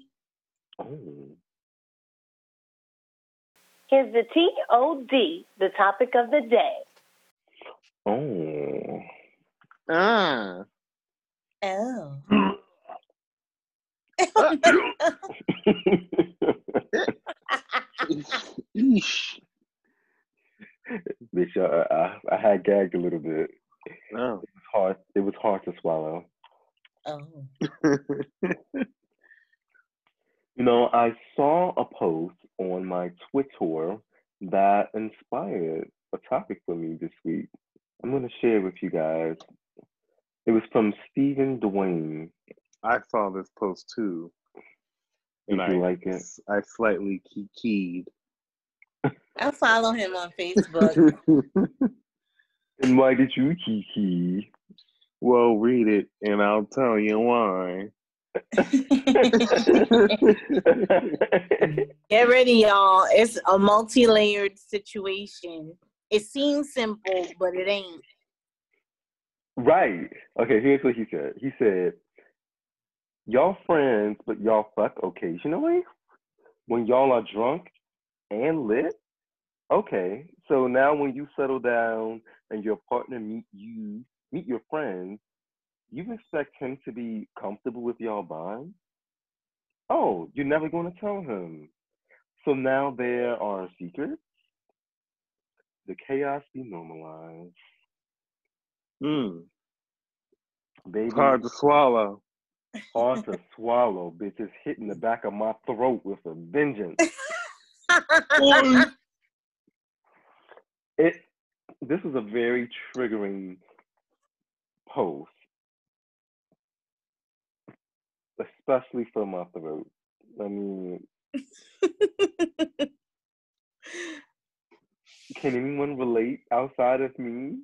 Oh, Here's the T-O-D, the topic of the day. oh. Ah. Oh. Bitch, I, I, I had gagged a little bit. Oh. It was hard. It was hard to swallow. Oh. You know, I saw a post on my Twitter that inspired a topic for me this week. I'm going to share with you guys. It was from Stephen Dwayne. I saw this post too, and Did I you like it? I slightly keyed. I follow him on Facebook. And why did you kiki? Well, read it, and I'll tell you why. Get ready, y'all. It's a multi-layered situation. It seems simple, but it ain't. Right. Okay, here's what he said. He said, Y'all friends, but y'all fuck occasionally? When y'all are drunk and lit? Okay. So now when you settle down and your partner meet you meet your friends, you expect him to be comfortable with y'all bond? Oh, you're never gonna tell him. So now there are secrets? The chaos be normalized. Mm. Baby, Hard to swallow. hard to swallow, bitch. It's hitting the back of my throat with a vengeance. it this is a very triggering post, especially for my throat. I mean, can anyone relate outside of me?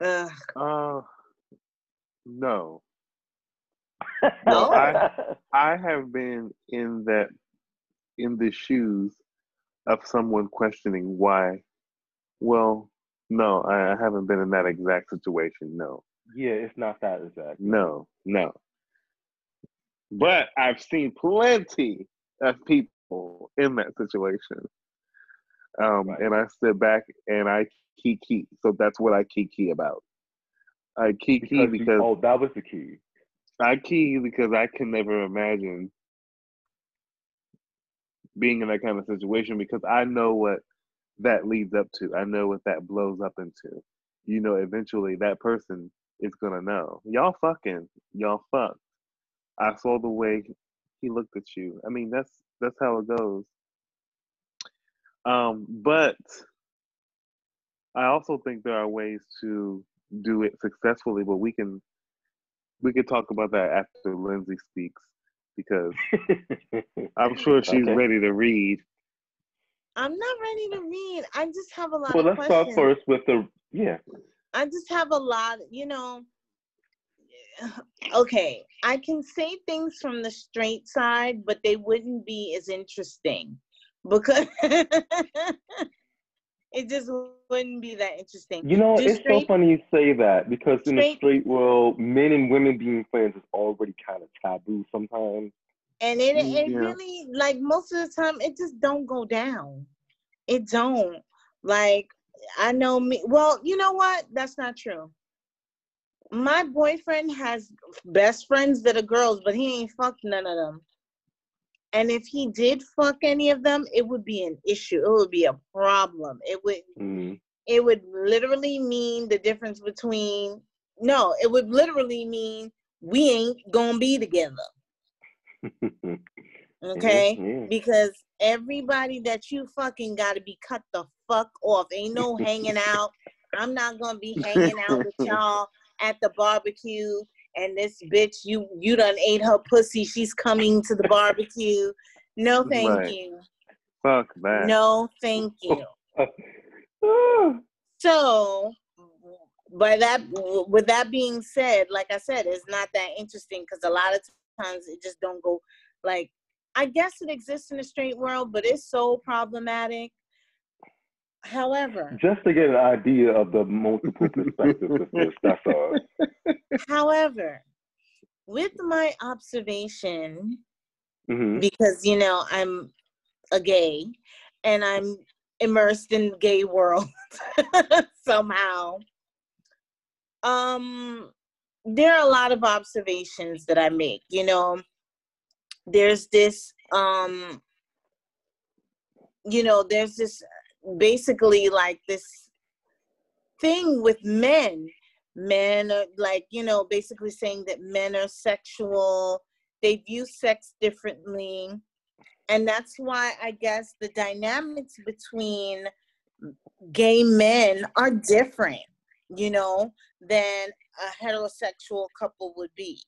Ugh. Uh, no. No, I I have been in that in the shoes of someone questioning why Well, no, I, haven't been in that exact situation. No, Yeah, it's not that exact. no, no. But I've seen plenty of people in that situation. Um, and I sit back and I kiki. So that's what I kiki about. I kiki Because you- because oh, that was the key. I key because I can never imagine being in that kind of situation because I know what that leads up to. I know what that blows up into. You know, eventually that person is gonna know. Y'all fucking, y'all fucked. I saw the way he looked at you. I mean, that's that's how it goes. Um, but I also think there are ways to do it successfully, but we can we can talk about that after Lindsay speaks because I'm sure she's Okay. ready to read. I'm not ready to read. I just have a lot Well, let's start first with the yeah. I just have a lot, you know. Okay, I can say things from the straight side, but they wouldn't be as interesting because it just wouldn't be that interesting. You know, Do it's so funny you say that because in the straight- straight world, men and women being friends is already kind of taboo sometimes. And it, it Yeah. really like most of the time it just don't go down. It don't. Like i know me well you know what? That's not true. My boyfriend has best friends that are girls but he ain't fucked none of them. And if he did fuck any of them it would be an issue. It would be a problem. It would Mm. it would literally mean the difference between no it would literally mean we ain't gonna be together okay? yeah. because everybody that you fucking got to be cut the fuck off. Ain't no hanging out. I'm not gonna be hanging out with y'all at the barbecue and this bitch you you done ate her pussy. She's coming to the barbecue. No thank Right. you. Fuck that. no thank you. So by that with that being said like i said it's not that interesting because a lot of times it just don't go like i guess it exists in the straight world but it's so problematic however Just to get an idea of the multiple perspectives of this, that's all. however with my observation Mhm. because you know i'm a gay and i'm immersed in the gay world somehow um there are a lot of observations that i make you know? There's this um you know there's this basically like this thing with men. Men are like you know basically saying that men are sexual. They view sex differently. And that's why i guess the dynamics between gay men are different you know than a heterosexual couple would be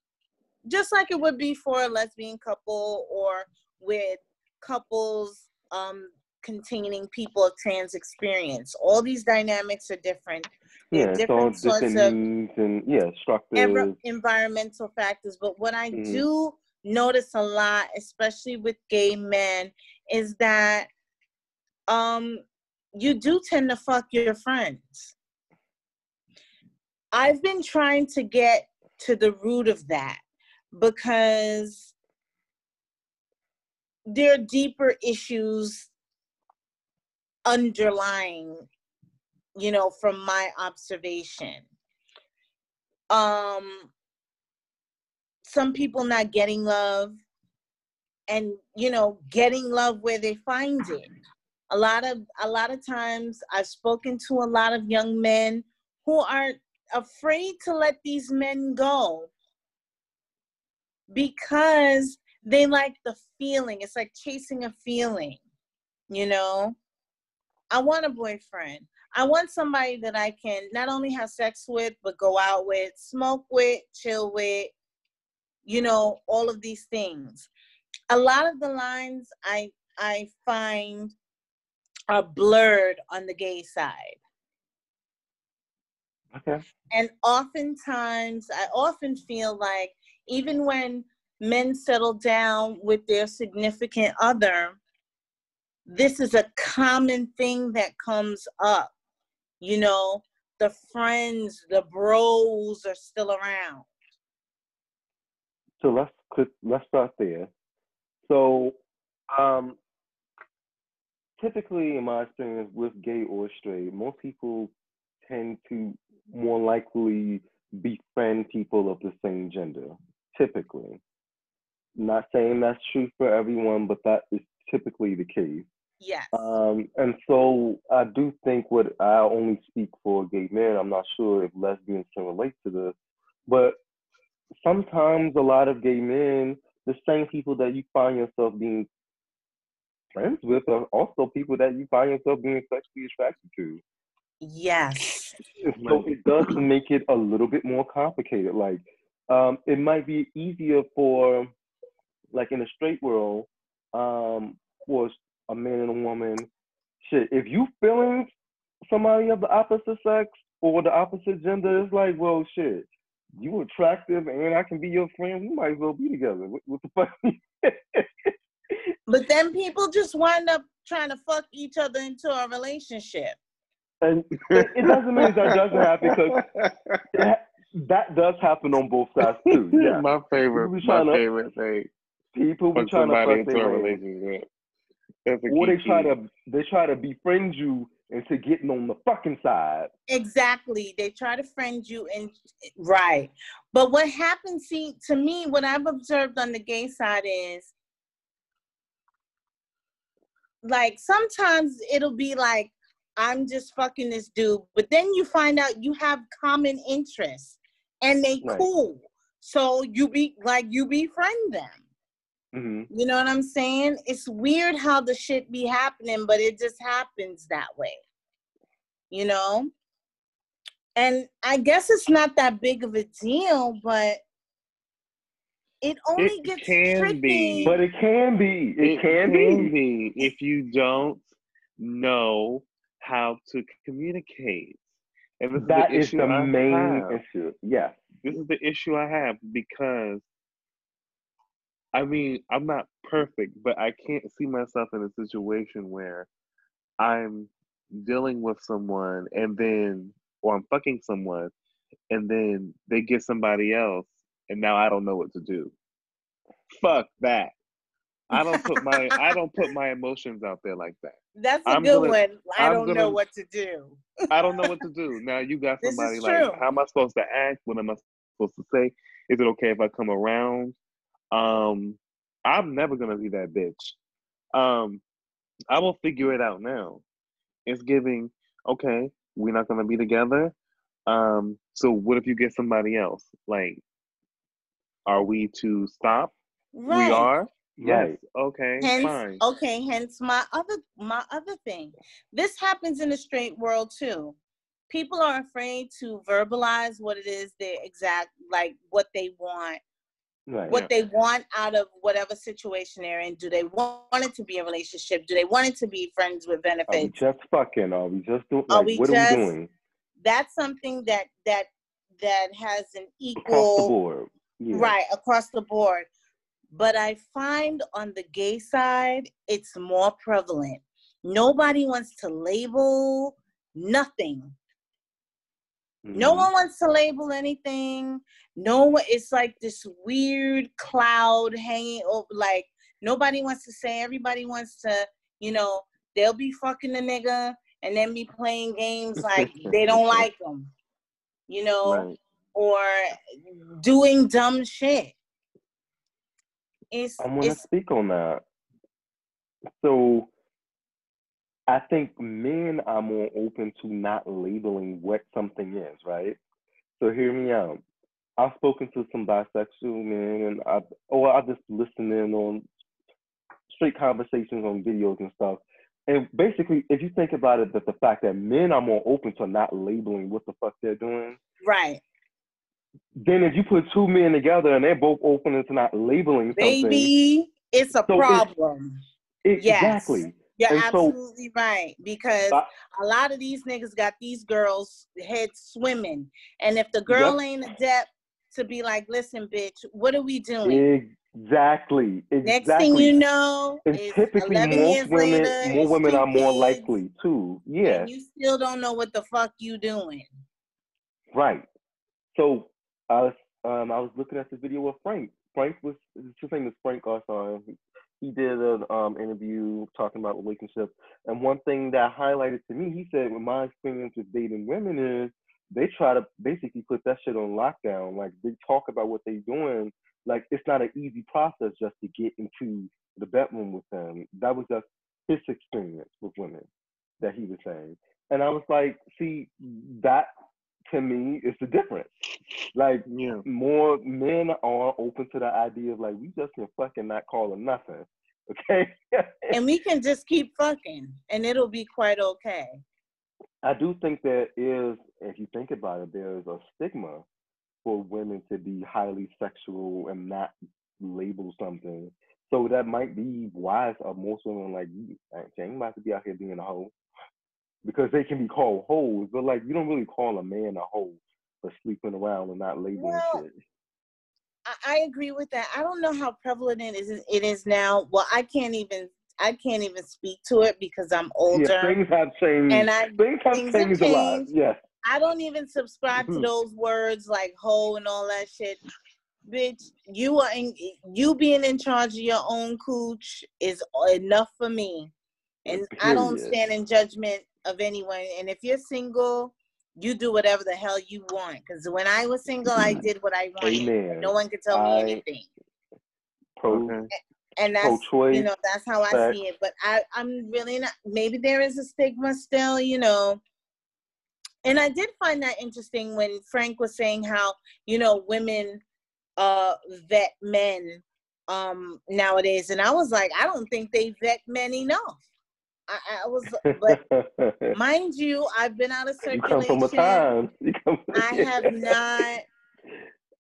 just like it would be for a lesbian couple or with couples um containing people of trans experience all these dynamics are different Yeah, it's all different sorts of and yeah, structures. env- environmental factors. But what I Mhm. do notice a lot, especially with gay men, is that um you do tend to fuck your friends. I've been trying to get to the root of that because there are deeper issues underlying you know from my observation. Um some people not getting love and you know getting love where they find it. A lot of a lot of times i've spoken to a lot of young men who are afraid to let these men go because they like the feeling. It's like chasing a feeling you know? I want a boyfriend. I want somebody that i can not only have sex with but go out with smoke with chill with you know all of these things. A lot of the lines i i find are blurred on the gay side Okay. and oftentimes i often feel like even when men settle down with their significant other this is a common thing that comes up You know, the friends, the bros are still around. So let's let's start there. So, um, typically, in my experience with gay or straight, most people tend to more likely befriend people of the same gender. Typically, not saying that's true for everyone, but that is typically the case. Yes. Um, and so I do think what I only speak for gay men. I'm not sure if lesbians can relate to this, but sometimes a lot of gay men, the same people that you find yourself being friends with, are also people that you find yourself being sexually attracted to. Yes. So it does make it a little bit more complicated. Like, um, it might be easier for, like in a straight world, um, for a man and a woman. Shit, if you feeling somebody of the opposite sex or the opposite gender, it's like, well, shit, you attractive and I can be your friend. We might as well be together. What, what the fuck? But then people just wind up trying to fuck each other into a relationship. And it, it doesn't mean that doesn't happen because it, that does happen on both sides too. Yeah. my favorite, my to- favorite thing. People be trying to somebody fuck into their a relationship. That's a or they key try to they try to befriend you into getting on the fucking side. Exactly. They try to friend you and right. But what happens, see, to me, what I've observed on the gay side is like sometimes it'll be like, I'm just fucking this dude, but then you find out you have common interests and they Right. cool. So you be like you befriend them. hmm You know what I'm saying? It's weird how the shit be happening, but it just happens that way. You know? And I guess it's not that big of a deal, but it only It gets can tricky. be. But it can be. It, can, be. be if you don't know how to communicate. And this That is is the the issue I main have. issue. Yes. This is the issue I have because I mean, I'm not perfect, but I can't see myself in a situation where I'm dealing with someone and then or I'm fucking someone and then they get somebody else and now I don't know what to do. Fuck that. I don't put my I don't put my emotions out there like that. That's a I'm good gonna- one. I I'm don't know gonna- what to do. I don't know what to do. Now you got somebody like, true. how am I supposed to act? What am I supposed to say? Is it okay if I come around? Um, I'm never gonna be that bitch. Um, I will figure it out now. It's giving, okay, we're not gonna be together. Um, so what if you get somebody else? Like, are we to stop? Right. We are? Yes. Right. Okay, Hence, fine. okay, hence my other my other thing. This happens in the straight world too. People are afraid to verbalize what it is they exact like what they want, Right. what they want out of whatever situation they're in. Do they want it to be a relationship? Do they want it to be friends with Are we benefits? just fucking? Are we just doing? Are Like, we what just- are we doing? That's something that that that has an Across the equal board. Yeah. right across the board but i find on the gay side it's more prevalent nobody wants to label nothing no Mhm. one wants to label anything no one it's like this weird cloud hanging over like nobody wants to say everybody wants to you know they'll be fucking the nigga and then be playing games like they don't like them you know Right. or doing dumb shit. It's I want to speak on that. So, I think men are more open to not labeling what something is, right? So, hear me out. I've spoken to some bisexual men, and I, or oh, I just listen in on straight conversations on videos and stuff. And basically, if you think about it, that the fact that men are more open to not labeling what the fuck they're doing, right, then if you put two men together and they're both open to not labeling something, baby. It's a So problem. it- Yes. exactly. You're And so- absolutely right because I- a lot of these niggas got these girls heads swimming, and if the girl ain't adept to be like, listen, bitch, what are we doing? Exactly. Exactly. Next thing you know, and is typically 11 most years women, later, more women are more likely too. Yeah. and you still don't know what the fuck you doing. Right. So I was um I was looking at the video of Frank. Frank was his name is Frank Garson. He, he did an um interview talking about relationships, and one thing that highlighted to me, he said, "With my experience with dating women is they try to basically put that shit on lockdown. Like they talk about what they're doing. Like it's not an easy process just to get into the bedroom with them. That was just his experience with women that he was saying. And I was like, see, that to me is the difference. Like more men are open to the idea of like we just can fucking not call them nothing. Okay. and we can just keep fucking, and it'll be quite okay. I do think there is, if you think about it, there is a stigma for women to be highly sexual and not label something. So that might be wise of most women like, you I ain't about to be out here being a hoe. Because they can be called hoes, but like you don't really call a man a hoe for sleeping around and not labeling Well, shit. I, agree with that. I don't know how prevalent it is. It is now. Well, I can't even. I can't even speak to it because I'm older. Yeah, things have changed. and I things have things have changed a lot. changed. Yes. I don't even subscribe to Mhm. those words like hoe and all that shit. Bitch, you are in, you being in charge of your own cooch is enough for me. And I don't stand in judgment of anyone. And if you're single, you do whatever the hell you want. Because when I was single, I did what I wanted. Amen. No one could tell me anything. Pro And that's pro-choice. you know that's how I facts. see it. But I I'm really not. Maybe there is a stigma still, you know. And I did find that interesting when Frank was saying how you know women uh vet men um nowadays, and I was like, I don't think they vet men enough. I, I was, but mind you, I've been out of circulation. you come from a time. Come I have not.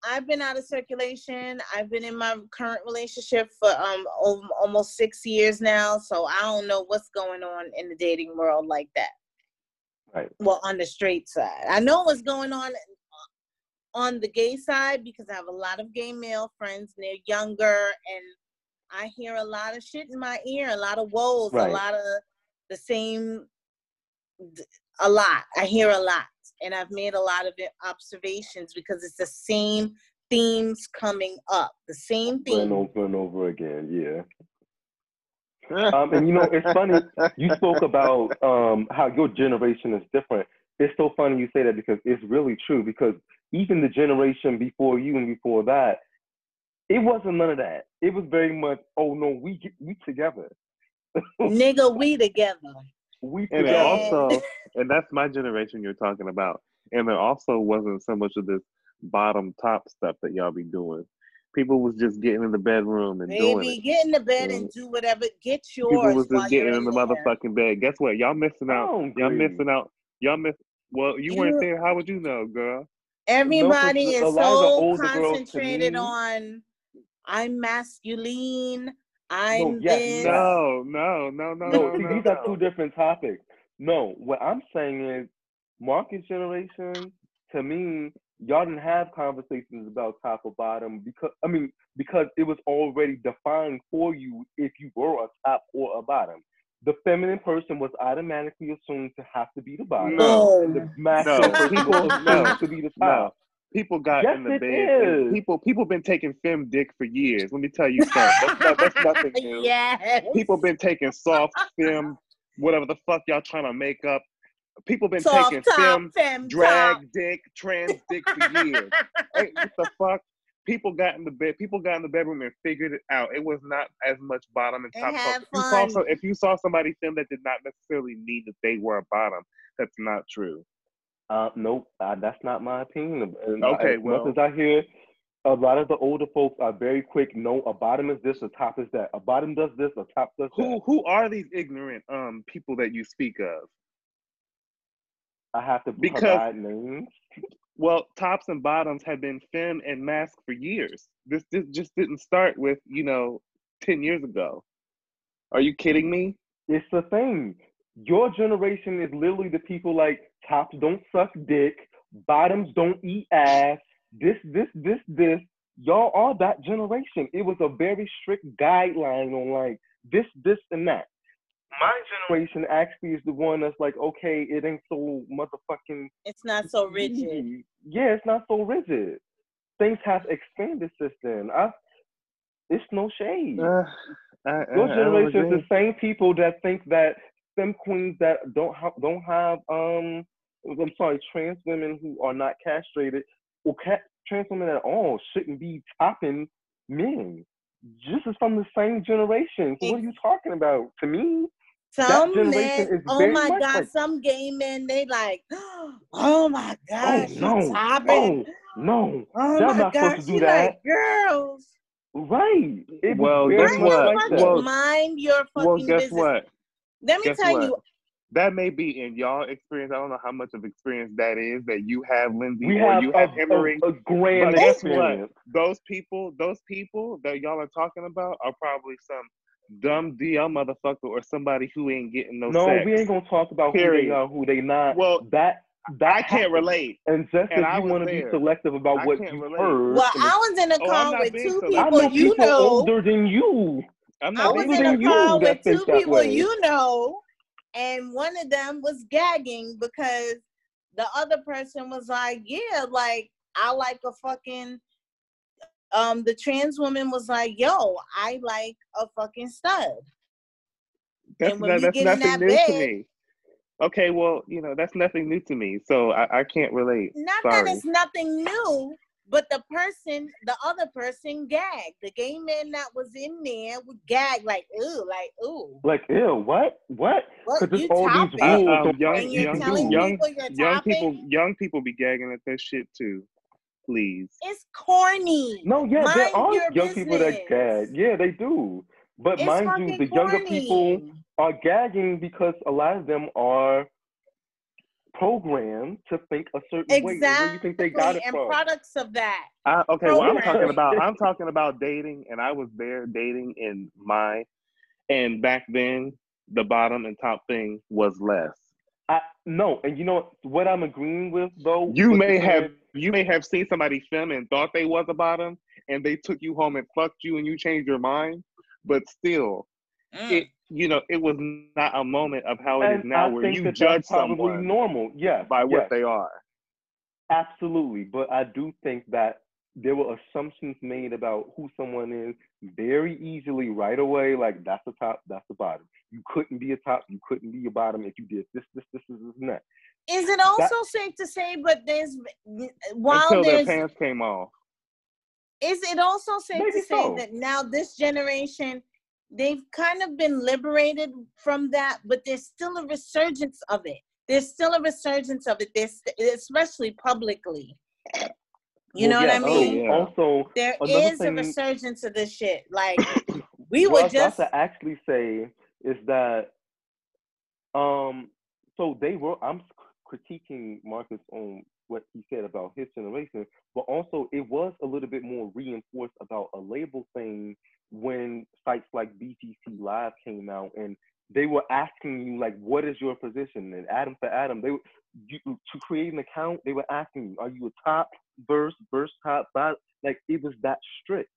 I've been out of circulation. I've been in my current relationship for um al- almost six years now, so I don't know what's going on in the dating world like that. Right. Well, on the straight side, I know what's going on on the gay side because I have a lot of gay male friends and they're younger, and I hear a lot of shit in my ear, a lot of woes, Right. a lot of the same a lot. I hear a lot, and I've made a lot of observations because it's the same themes coming up, the same over and over and over again. Yeah. um, and you know, it's funny. You spoke about um, how your generation is different. It's so funny you say that because it's really true. Because even the generation before you and before that, it wasn't none of that. It was very much, oh no, we get, we together. Nigga, we together. We And together. also, and that's my generation you're talking about. And there also wasn't so much of this bottom top stuff that y'all be doing. People was just getting in the bedroom and doing Baby, it. get in the bed and Yeah. do whatever. Get People was just you're getting in in the there. motherfucking bed. Guess what? Y'all missing out. Y'all missing out. Y'all miss. Well, you, You- weren't there. How would you know, girl? Everybody a is lot of the so older girls to concentrated on I'm masculine. I'm yes, this. No, no, no, no, No, no, see, no. these are two different topics. No, what I'm saying is, market generation, to me, y'all didn't have conversations about top or bottom because I mean, because it was already defined for you if you were a top or a bottom. The feminine person was automatically assumed to have to be the bottom. No. and the masculine No, person was assumed no, to be the No, top. People got Yes, in the bed. People, people been taking fem dick for years. Let me tell you something. That's, that's nothing new. Yes. People been taking soft fem, whatever the fuck y'all trying to make up. People been Soft taking top, fem, fem drag top. dick, trans dick for years. hey, what the fuck? People got in the bed. People got in the bedroom and figured it out. It was not as much bottom and top. If you saw some, if you saw somebody film that did not necessarily mean that they were a bottom, that's not true. Uh, nope, uh, that's not my opinion. And Okay, as well- as I hear, a lot of the older folks are very quick. No, a bottom is this, a top is that. A bottom does this, a top does Who that. who are these ignorant um people that you speak of? I have to Because- provide names. Well, tops and bottoms have been fem and mask for years. This this just didn't start with you know ten years ago. Are you kidding me? It's the thing. Your generation is literally the people like tops don't suck dick, bottoms don't eat ass. This, this, this, this. y'all are that generation. It was a very strict guideline on like this, this, and that. My generation actually is the one that's like, okay, it ain't so motherfucking. It's not so rigid. Yeah, it's not so rigid. Things have expanded since then. I, it's no shade. Uh, I, Your I- I is the same people that think that femme queens that don't have don't have um I'm sorry, trans women who are not castrated or ca- trans women at all shouldn't be topping men. Just as from the same generation. So what are you talking about? To me, that Some generation men, is oh my God, like, some gay men, they like, oh my oh God, she's no, hopping. no, oh, no, Oh they're my not God, supposed to she do that. like girls. Right. It Well, guess what? like. Well, Mind your well, guess business. what? Let me Guess tell what? you, That may be in y'all experience. I don't know how much of experience that is that you have, Lindsay, We or have you have a- Emery. a- a grand but guess what? experience. Those people, those people that y'all are talking about are probably some dumb DL motherfucker or somebody who ain't getting no, No, sex. we ain't gonna talk about who they are, who they not. Well, that that I can't happens. relate. And just And as I you want to be selective about I what you relate. heard, well, I was in a Oh, I'm car with two selective. I people know you people know. older than you. I'm I not was in a than you car with that think two people you know, and one of them was gagging because the other person was like, "Yeah, like I like a fucking." Um, the trans woman was like, "Yo, I like a fucking stud." That's, And when not, that's nothing that new to me. Okay, well, you know, that's nothing new to me. So I, I can't relate. Not Sorry. that it's nothing new, but the person, the other person gagged. The gay man that was in there would gag like, "Ooh, like ooh." Like, ew, what, what? What, Because you there's all these topping? rules. Uh, um, on young, you you're can young, young, people you're young people, young people be gagging at that shit too. Please. It's corny. No, yeah, Mind there are your young people that gag. Yeah, they do. But It's mind you, fucking the younger people are gagging because a lot of them are programmed to think a certain way. And where you think they got it and from? products of that. I, okay, well, I'm talking about I'm talking about dating, and I was there dating in my, and back then the bottom and top thing was less. I, no, and you know what I'm agreeing with though. You what may have saying? you may have seen somebody film and thought they was a bottom, and they took you home and fucked you, and you changed your mind. But still, it mm. You know it was not a moment of how it is And now, I where you that judge that's probably someone normal. Yes, by what they are. Absolutely, but I do think that there were assumptions made about who someone is very easily right away. Like that's the top, that's the bottom. You couldn't be a top, you couldn't be a bottom if you did this, this, this, this, this and that. Is it also safe to say, but there's while Until their pants came off. is it also safe Maybe to say that now this generation they've kind of been liberated from that, but there's still a resurgence of it. There's still a resurgence of it. There's especially publicly. You know Well, what I yeah, so mean? Also, there is thing, a resurgence of this shit. Like we what I were just to actually say is that um so they were I'm critiquing Marcus on what he said about his generation, but also it was a little bit more reinforced about a label thing when sites like BGC Live came out and they were asking you like what is your position? And Adam4Adam they were you, to create an account they were asking you are you a top verse verse top bottom like it was that strict.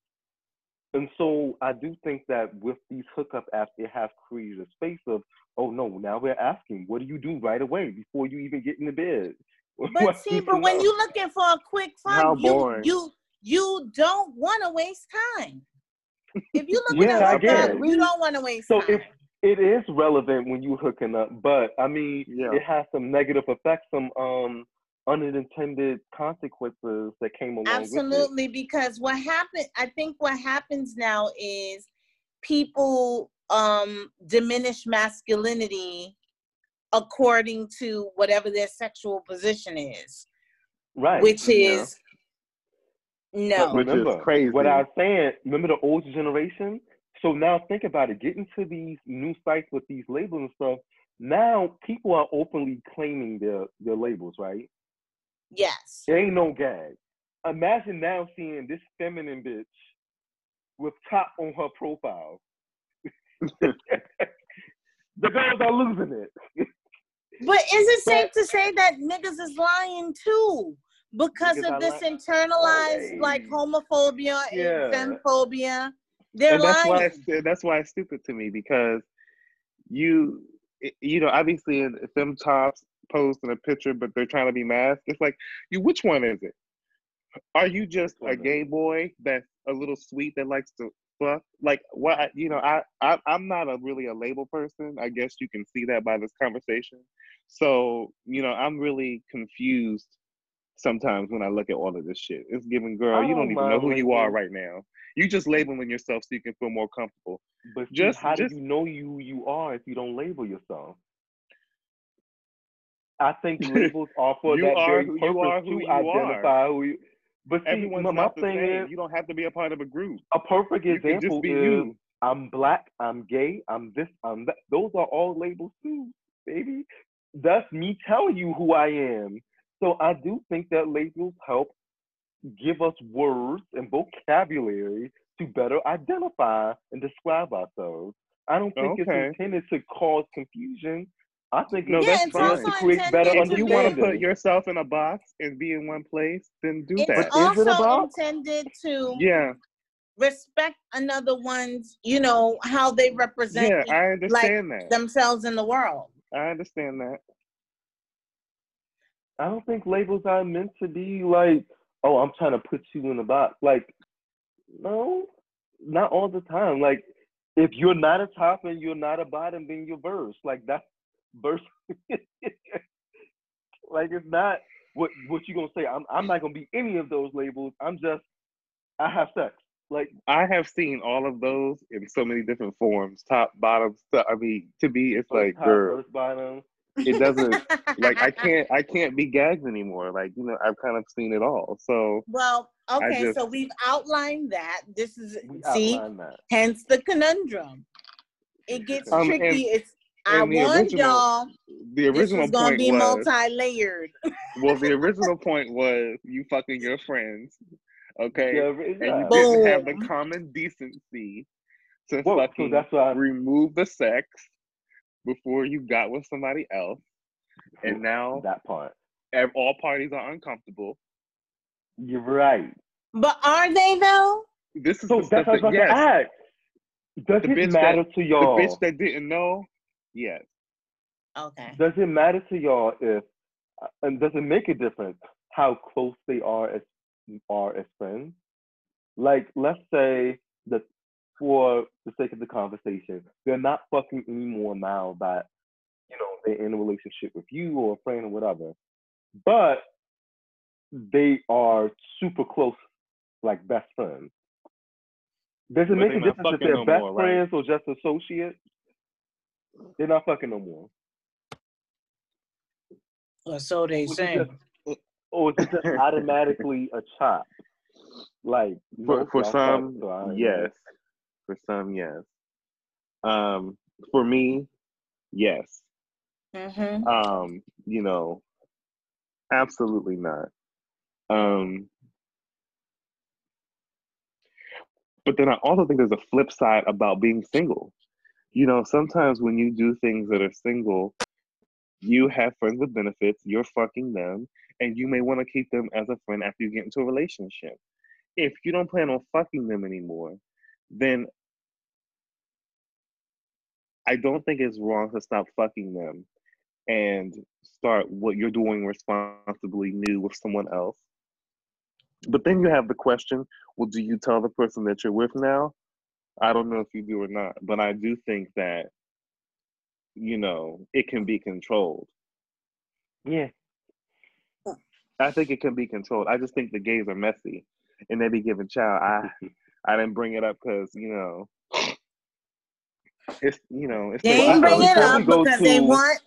And so I do think that with these hookup apps, it has created a space of, oh no, now we're asking, what do you do right away before you even get in the bed? But see, but when you're looking for a quick fun, you you you don't want to waste time. If you look looking Yeah, to I hook get up, it. you don't want to waste So time. if it is relevant when you hooking up, but I mean, Yeah. it has some negative effects, some um unintended consequences that came along with it. Absolutely, because what happened, I think what happens now is people um diminish masculinity according to whatever their sexual position is, Right. which yeah. is no. Which is remember, crazy. What I was saying, remember the old generation? So now think about it. Getting to these new sites with these labels and stuff, now people are openly claiming their, their labels, right? Yes. There ain't no gag. Imagine now seeing this feminine bitch with top on her profile. the girls are losing it. But is it safe to say that niggas is lying too? Because, Because of I this like- internalized like homophobia Yeah. and femphobia. They're and that's why lying. it's, that's why it's stupid to me because you you know obviously in them tops posting a picture but they're trying to be masked it's like you which one is it are you just a gay boy that's a little sweet that likes to fuck like what you know I, I i'm not a really a label person i guess you can see that by this conversation so you know i'm really confused sometimes when i look at all of this shit it's giving girl you don't don't even know who you are right now you just labeling yourself so you can feel more comfortable But just how just do you know you you are if you don't label yourself? I think labels are for that are very who- you purpose are who to you are. identify who you. But see, everyone's my, my thing is you don't have to be a part of a group a perfect You example is you. I'm black, I'm gay, I'm this, I'm that. Those are all labels too, baby. That's me telling you who I am. So I do think that labels help give us words and vocabulary to better identify and describe ourselves. I don't think Okay. it's intended to cause confusion. I think no it's that's just fine to create better if you want to put yourself in a box and be in one place then do It's that also intended to yeah respect another one's, you know, how they represent Yeah, I like that. themselves in the world. i understand that I don't think labels are meant to be like, oh, I'm trying to put you in a box. Like, no, not all the time. Like, if you're not a top and you're not a bottom, then you're verse. Like that's verse. like it's not what what you gonna say. I'm I'm not gonna be any of those labels. I'm just I have sex. Like i have seen all of those in so many different forms top bottom stuff i mean to me it's like top, girl first bottom. It doesn't like i can't i can't be gagged anymore like you know i've kind of seen it all so Well, okay, just- so we've outlined that. This is see, that. hence the conundrum. It gets Um, and- tricky. it's I and the warned original- y'all the this original was gonna point be multi-layered. well the original point was you fucking your friends okay Yeah, and yeah. you didn't have the common decency to Whoa, so fucking that's why- remove the sex before you got with somebody else and now that part. ev- all parties are uncomfortable You're right. But are they though? this is So the that's stuff what I was yes to ask. Does the it bitch matter that, to y'all? the bitch that didn't know yes Okay. Does it matter to y'all if, uh, and does it make a difference how close they are as are as friends? Like, let's say that for the sake of the conversation, they're not fucking anymore now that you know they're in a relationship with you or a friend or whatever, but they are super close, like best friends. Does it make a difference if they're no best more, right? friends or just associates? They're not fucking no more. Or so they Or is it say. just- Or is it just automatically a chop? Like for for some fucked, so yes for some yes. Um for me yes. Mm-hmm. um you know absolutely not. Um but then i also think there's a flip side about being single. You know sometimes when you do things that are single you have friends with benefits you're fucking them and you may want to keep them as a friend after you get into a relationship. If you don't plan on fucking them anymore then I don't think it's wrong to stop fucking them and start what you're doing responsibly new with someone else. But then you have the question well, do you tell the person that you're with now? I don't know if you do or not, but I do think that, you know, it can be controlled. Yeah. I think it can be controlled. I just think the gays are messy and they be giving child. I I didn't bring it up because, you know, it's, you know, it's They the- ain't bring it up because they want.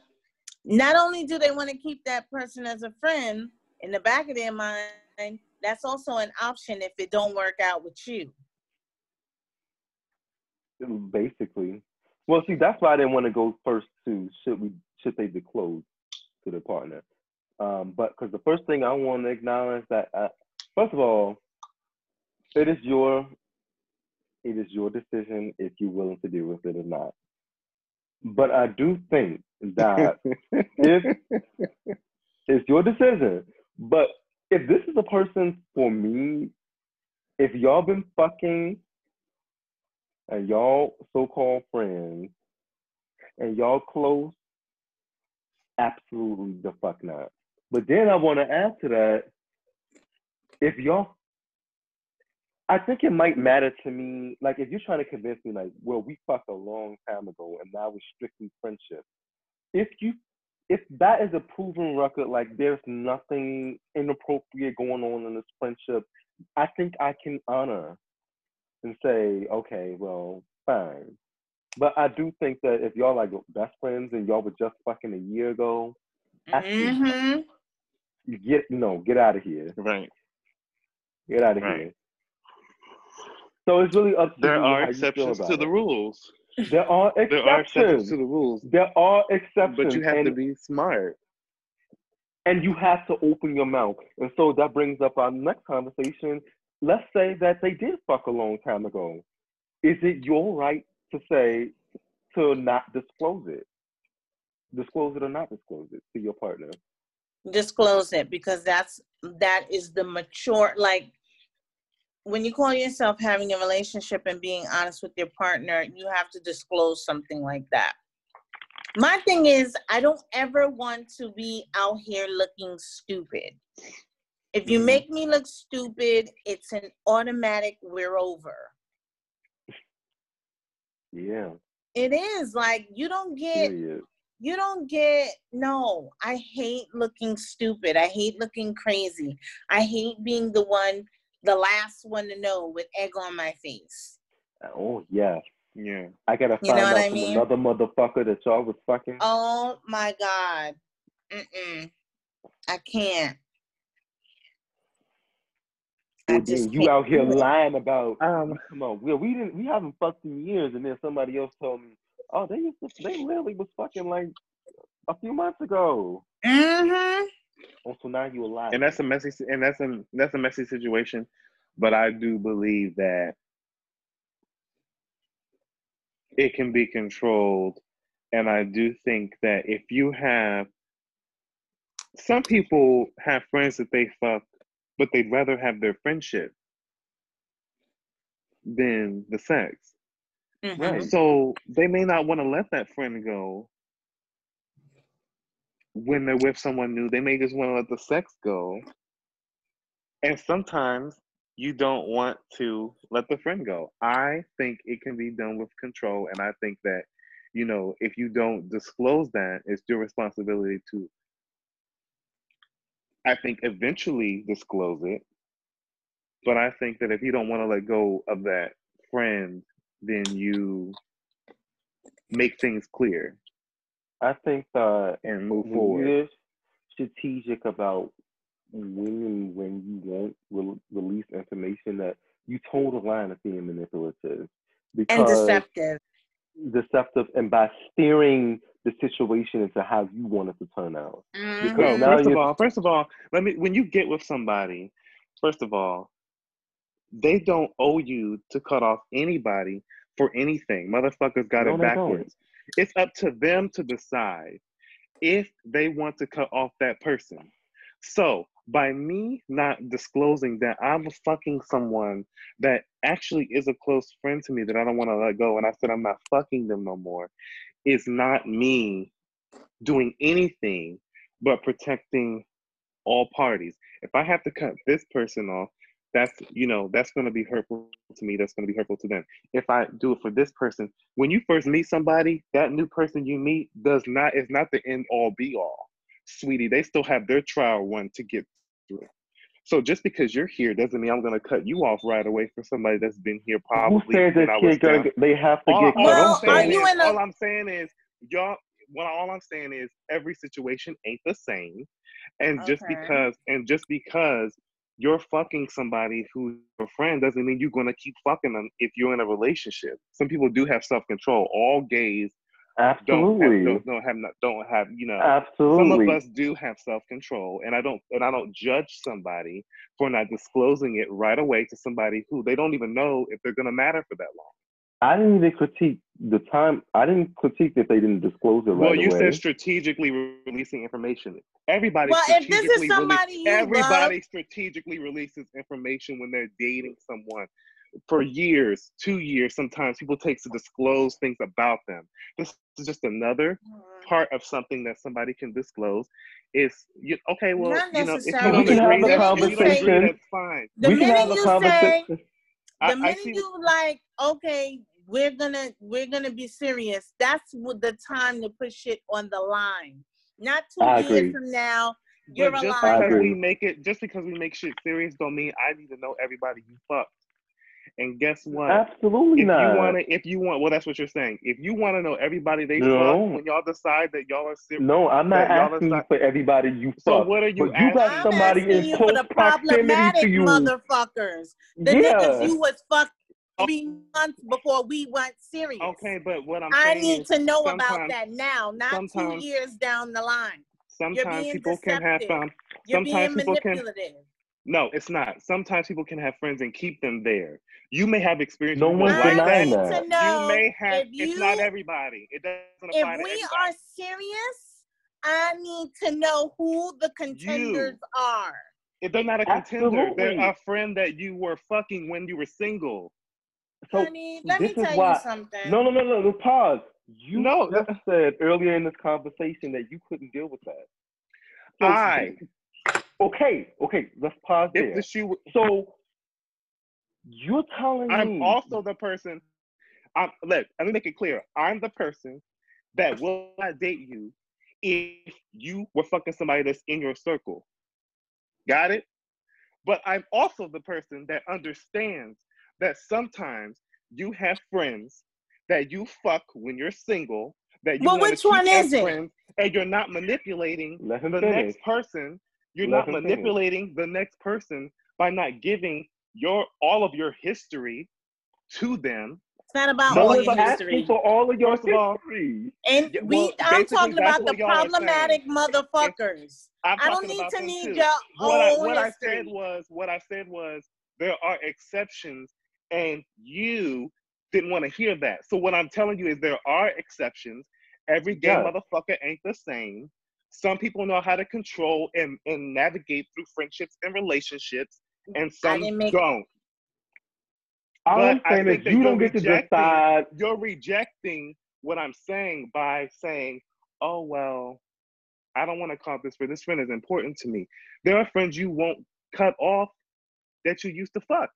Not only do they want to keep that person as a friend in the back of their mind, that's also an option if it don't work out with you. Basically. Well, see, that's why I didn't want to go first to should we should they be closed to the partner. Um, but because the first thing I want to acknowledge that uh, first of all, it is your it is your decision if you're willing to deal with it or not. But I do think that if it's your decision, but if this is a person for me, if y'all been fucking and y'all so-called friends and y'all close, absolutely the fuck not. But then I want to add to that, if y'all, I think it might matter to me, like if you're trying to convince me, like, well, we fucked a long time ago and now we're strictly friendship. If you, if that is a proven record, like there's nothing inappropriate going on in this friendship, I think I can honor and say, okay, well, fine. But I do think that if y'all like best friends and y'all were just fucking a year ago, Mm-hmm. you get no, get out of here. Right. Get out of Right. here. So it's really up to There you are how exceptions about to the rules. There are exceptions. There are exceptions to the rules. There are exceptions. But you have and, to be smart. and you have to open your mouth. And so that brings up our next conversation. Let's say that they did fuck a long time ago. Is it your right to say to not disclose it? Disclose it or not disclose it to your partner? disclose it because that's that is the mature like when you call yourself having a relationship and being honest with your partner you have to disclose something like that my thing is i don't ever want to be out here looking stupid if you Mhm. make me look stupid it's an automatic we're over Yeah. it is like you don't get Period. you don't get no i hate looking stupid i hate looking crazy i hate being the one the last one to know with egg on my face Oh yeah. Yeah. I gotta You know find what out I from mean? another motherfucker that y'all was fucking. oh my god Mm-mm. i can't I just then you out here lying about Um, come on, we we didn't we haven't fucked in years, and then somebody else told me, oh, they used to, they literally was fucking like a few months ago. mm-hmm. Oh, so now you a liar. and that's a messy and that's a that's a messy situation but i do believe that it can be controlled and i do think that if you have some people have friends that they fuck but they'd rather have their friendship than the sex Mm-hmm. Right. so they may not want to let that friend go when they're with someone new. They may just want to let the sex go. And sometimes you don't want to let the friend go. I think it can be done with control. And I think that, you know, if you don't disclose that, it's your responsibility to, I think, eventually disclose it. But I think that if you don't want to let go of that friend, then you make things clear I think that and move forward. you're strategic about when and when you won't re- release information, that you told a line of being manipulative because and deceptive deceptive, and by steering the situation into how you want it to turn out. Mhm. No, first of all, first of all, let me when you get with somebody, first of all, they don't owe you to cut off anybody for anything. Motherfuckers got No, it they don't. backwards. It's up to them to decide if they want to cut off that person. So by me not disclosing that I'm fucking someone that actually is a close friend to me that I don't want to let go, and I said I'm not fucking them no more, is not me doing anything but protecting all parties. If I have to cut this person off, that's you know that's going to be hurtful to me. That's going to be hurtful to them. If I do it for this person, when you first meet somebody, that new person you meet does not is not the end all be all, sweetie. They still have their trial run to get through. So just because you're here doesn't mean I'm going to cut you off right away for somebody that's been here probably Who probably says when that I was shit gonna get, they have to All, get all cut I'm Well, off? are you is, in a- all I'm saying is, y'all. What all I'm saying is, every situation ain't the same, and just because, and just because you're fucking somebody who's your friend doesn't mean you're gonna keep fucking them if you're in a relationship. Some people do have self control. All gays don't Absolutely. have don't, don't have not, don't have you know. Absolutely. Some of us do have self control, and I don't and I don't judge somebody for not disclosing it right away to somebody who they don't even know if they're gonna matter for that long. I didn't even critique the time. I didn't critique that they didn't disclose it right well, you away. said strategically releasing information. Everybody Well, if this is strategically somebody release- you everybody love- strategically releases information when they're dating someone. For years, two years, sometimes people take to disclose things about them. This is just another mm. part of something that somebody can disclose. Is you okay? Well, Not you know, if you necessarily. don't We can agree, have a you don't agree, conversation. that's fine. The we can have a conversation. say, I- the I minute see- you like, okay, we're gonna we're gonna be serious. That's what the time to put shit on the line. Not two I years agree. from now, you're But just alive. because we make it, just because we make shit serious, don't mean I need to know everybody you fucked. And guess what? Absolutely if not. you want to, if you want, well, that's what you're saying. If you want to know everybody they No. fucked, when y'all decide that y'all are serious, No, I'm not y'all asking you decide- for everybody you fuck. So what are you but you got asking? I'm somebody asking in you for close the proximity problematic to you. motherfuckers. The Yeah. niggas you was fucked three months before we went serious. Okay, but what I'm saying I need is to know about that now, not two years down the line. You're Sometimes being people can have deceptive. um, You're sometimes being people can manipulative. No, it's not. Sometimes people can have friends and keep them there. You may have experiences No with one's like denying that. that. To know you may have. if it's not everybody. It doesn't If apply to we everybody. are serious, I need to know who the contenders are. If they're not a contender, Absolutely. they're a friend that you were fucking when you were single. So Honey, let me this is tell why. you something. No, no, no, no, no. Pause. You No, just said earlier in this conversation that you couldn't deal with that. So I, Okay, okay. Let's pause if there. the shoe, So you're telling I'm me also the person. I'm look. Let me make it clear. I'm the person that will not date you if you were fucking somebody that's in your circle. Got it? But I'm also the person that understands that sometimes you have friends that you fuck when you're single that you Well, which one is it? friends, and you're not manipulating Let him the finish. next person. You're Let not manipulating the next person by not giving your all of your history to them. It's not about no all one's your asking history. for all of your First of history. And we, well, I'm talking about the y'all are saying. problematic motherfuckers. I'm I don't need to need too. your what I, own what I said was what I said was there are exceptions, and you didn't want to hear that. So what I'm telling you is there are exceptions. Every gay Yeah. motherfucker ain't the same. Some people know how to control and, and navigate through friendships and relationships, mm. and some didn't make- don't. All But I'm saying think is you you're don't get to rejecting- decide. You're rejecting what I'm saying by saying, "Oh well, I don't want to call this friend. This friend is important to me." There are friends you won't cut off that you used to fuck.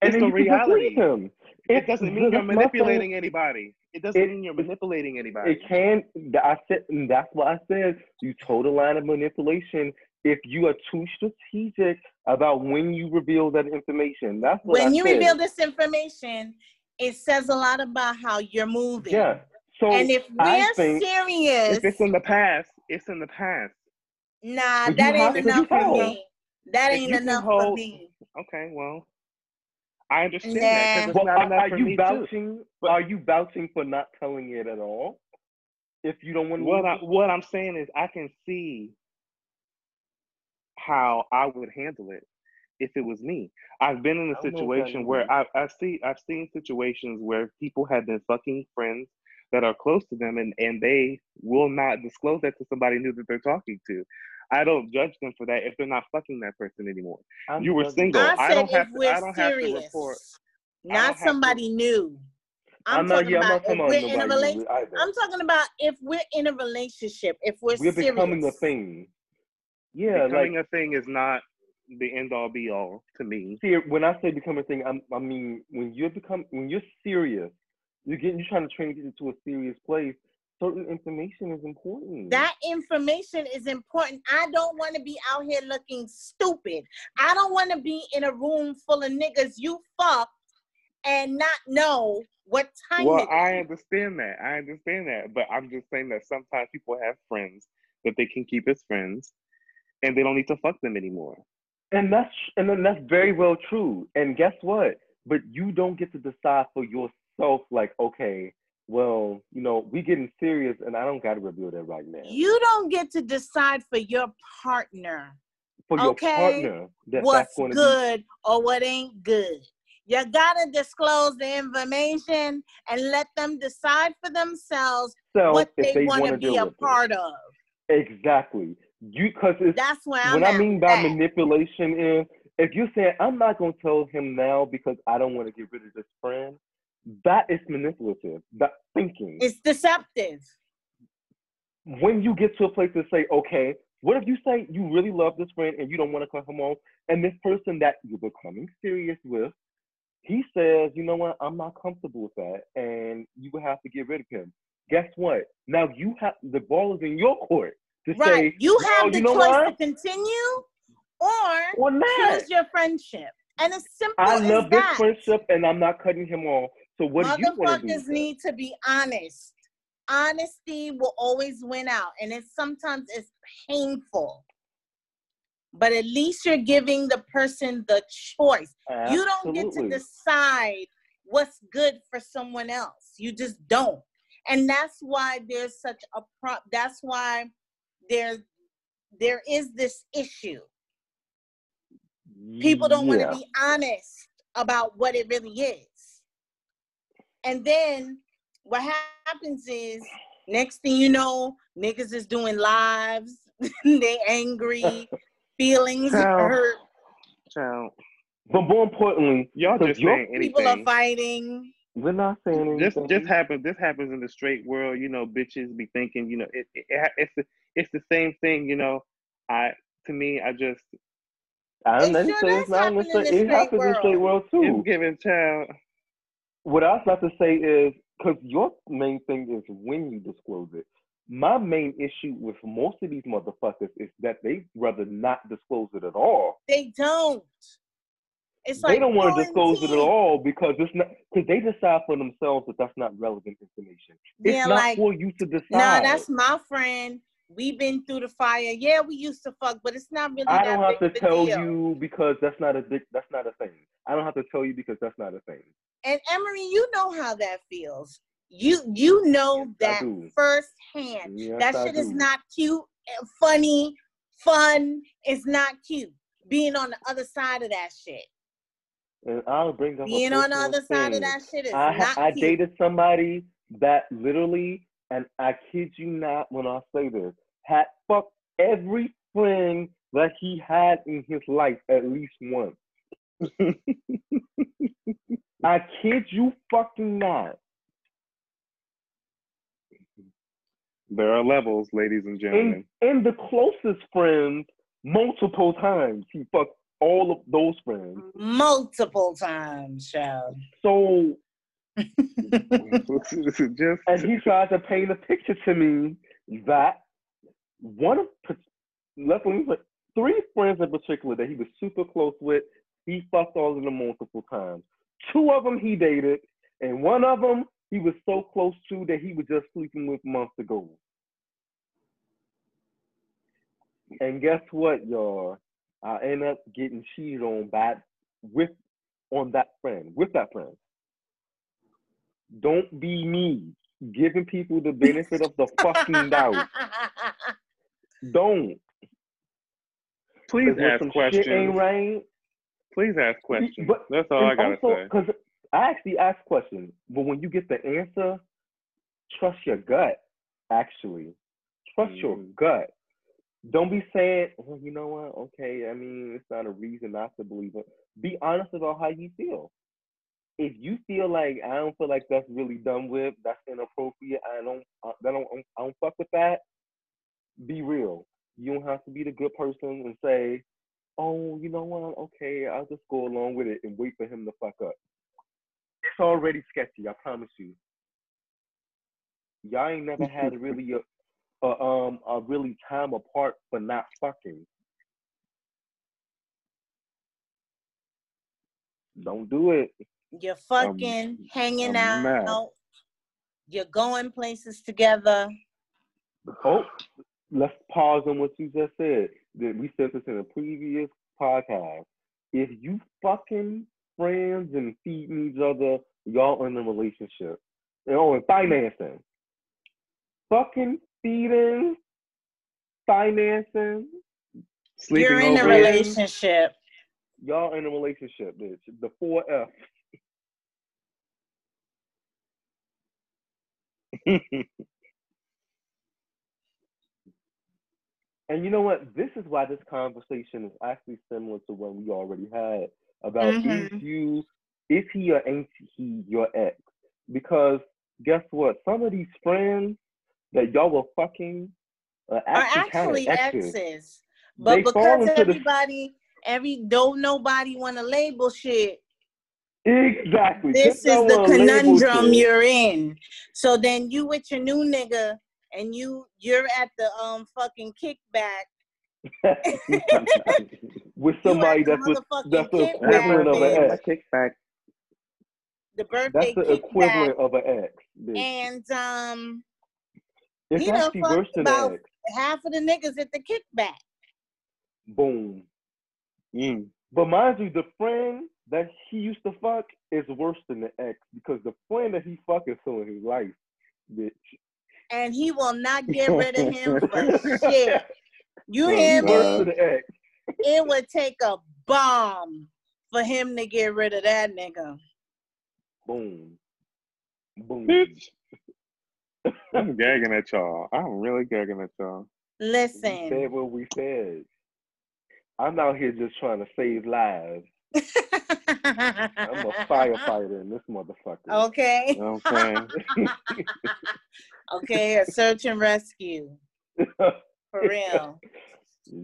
And It's then the you can just reality. him. It It's- doesn't mean you're that's my thing. manipulating anybody. It doesn't It- mean you're manipulating anybody. It can. I said, and that's why I said you toe the line of manipulation if you are too strategic about when you reveal that information. That's what When I you said. reveal this information, it says a lot about how you're moving. Yeah. So and if we're think serious, if it's in the past, it's in the past. nah, that ain't enough for me. That ain't you can enough for me. Okay, well, I understand Nah. that because it's Well, not are, enough are for you me too. vouching? Are you vouching for not telling it at all? If you don't want to. What I what I'm saying is I can see how I would handle it if it was me. I've been in a I don't know if that situation where me. I I see I've seen situations where people have been fucking friends that are close to them and and they will not disclose that to somebody new that they're talking to. I don't judge them for that if they're not fucking that person anymore. I'm you were single. I I said don't have to, we're I don't have to serious, report. Don't not have to- somebody new. I'm, I'm not- talking yeah, I'm about not if we're in a relationship. I'm talking about if we're in a relationship, if we're, We're serious. becoming a thing. Yeah, Becoming like a thing is not the end all be all to me. see when I say become a thing, I'm, I mean when you're become when you're serious, you're getting you're trying to train it to a serious place. Certain information is important. That information is important. I don't want to be out here looking stupid. I don't want to be in a room full of niggas you fuck and not know what time Well, it is. I understand that. I understand that. But I'm just saying that sometimes people have friends that they can keep as friends and they don't need to fuck them anymore. And that's and then that's very well true. And guess what? But you don't get to decide for yourself. Like, okay, well, you know, we getting serious, and I don't got to reveal that right now. You don't get to decide for your partner for your okay, partner, that what's that's going to good or what ain't good. You gotta disclose the information and let them decide for themselves So what they, they want to wanna be a with it. part of. Exactly. You because it's That's where I'm what I mean by manipulation is if you're saying I'm not gonna tell him now because I don't want to get rid of this friend, that is manipulative. That thinking. It's deceptive. when you get to a place to say, okay, what if you say you really love this friend and you don't want to cut him off, and this person that you're becoming serious with, he says, you know what, I'm not comfortable with that, and you will have to get rid of him. Guess what? Now you have the ball is in your court to Right. say, you "No, have the you know choice what? to continue or, Or not. choose your friendship. And it's simple I love this that. friendship and I'm not cutting him off. So what do you want to do? Motherfuckers need to be honest. Honesty will always win out, and it's sometimes it's painful. But at least you're giving the person the choice. You don't get to decide what's good for someone else. You just don't. And that's why there's such a pro that's why there there is this issue. People don't want to be honest about what it really is. And then what happens is next thing you know, niggas is doing lives, they angry, feelings Child. hurt, Child. But more importantly, Y'all 'cause just your- saying anything. people are fighting. We're not saying anything. This just happens. This happens in the straight world. You know, bitches be thinking. You know, it, it, it it's the it's the same thing. You know, I to me, I just I don't It know. sure it's does not in in the the straight- It straight happens in the straight world too. it's giving child. What I was about to say is because your main thing is when you disclose it. My main issue with most of these motherfuckers is that they rather not disclose it at all. They don't. It's they like don't want to disclose it at all because it's not because they decide for themselves that that's not relevant information. It's Yeah, not like, for you to decide. Nah, that's my friend. We've been through the fire. Yeah, we used to fuck, but it's not really I don't have to tell deal. you because that's not a big- that's not a thing. I don't have to tell you because that's not a thing. And Emery, you know how that feels. You you know that do. firsthand. Yes, that shit is not cute, eh, funny, fun. It's not cute. Being on the other side of that shit. And I'll bring up Being on the other side of that shit is I, not I cute. dated somebody that literally, and I kid you not when I say this, had fucked every friend that he had in his life at least once. I kid you fucking not. There are levels, ladies and gentlemen. And, and the closest friends, multiple times, he fucked all of those friends. Multiple times, child. So just and he tried to paint a picture to me that one of let's let me three friends in particular that he was super close with, he fucked all of them multiple times. Two of them he dated, and one of them he was so close to that he was just sleeping with months ago. And guess what, y'all? I end up getting cheated on by with on that friend, with that friend. Don't be me, giving people the benefit of the fucking doubt. Don't. Please, when ask some questions. Shit ain't right. Please ask questions. But That's all I gotta say. Because I actually ask questions, but when you get the answer, trust your gut. Actually, trust your Mm. gut. Don't be saying, well, you know what? Okay, I mean, it's not a reason not to believe it. Be honest about how you feel. If you feel like I don't feel like that's really done with, that's inappropriate. I don't, I don't, I don't fuck with that. Be real. You don't have to be the good person and say, oh, you know what? Okay, I'll just go along with it and wait for him to fuck up. It's already sketchy. I promise you. Y'all ain't never had a really a, a um a really time apart for not fucking. Don't do it. You're fucking hanging I'm out. mad. You're going places together. Oh, let's pause on what you just said that we said this in a previous podcast. If you fucking friends and feeding each other, y'all in a relationship. And oh, and financing. Fucking feeding, financing. Sleeping You're in a relationship. Y'all in a relationship, bitch. The four F. And you know what? This is why this conversation is actually similar to one we already had about Mhm. if you, if he or ain't he your ex. Because guess what? Some of these friends that y'all were fucking are Are actually, kind actually of exes. exes. But They because into the everybody, every don't nobody want to label shit. exactly. This Just is the conundrum you're in. So then you with your new nigga, and you you're at the um fucking kickback. with somebody that's with, that's the kickback, equivalent of an ex. Kickback. The birthday That's the kickback, equivalent of an ex. bitch. and um, It's you know, actually worse than about ex. half of the niggas at the kickback. Boom. Mm. But mind you, the friend that he used to fuck is worse than the ex because the friend that he fuck is still in his life, bitch. And he will not get rid of him for shit. You So hear he me? the ex. It would take a bomb for him to get rid of that nigga. Boom. Boom. Bitch. I'm gagging at y'all. I'm really gagging at y'all. We Listen, said what we said. I'm out here just trying to save lives. I'm a firefighter in this motherfucker. okay, Okay. Okay, a search and rescue for real.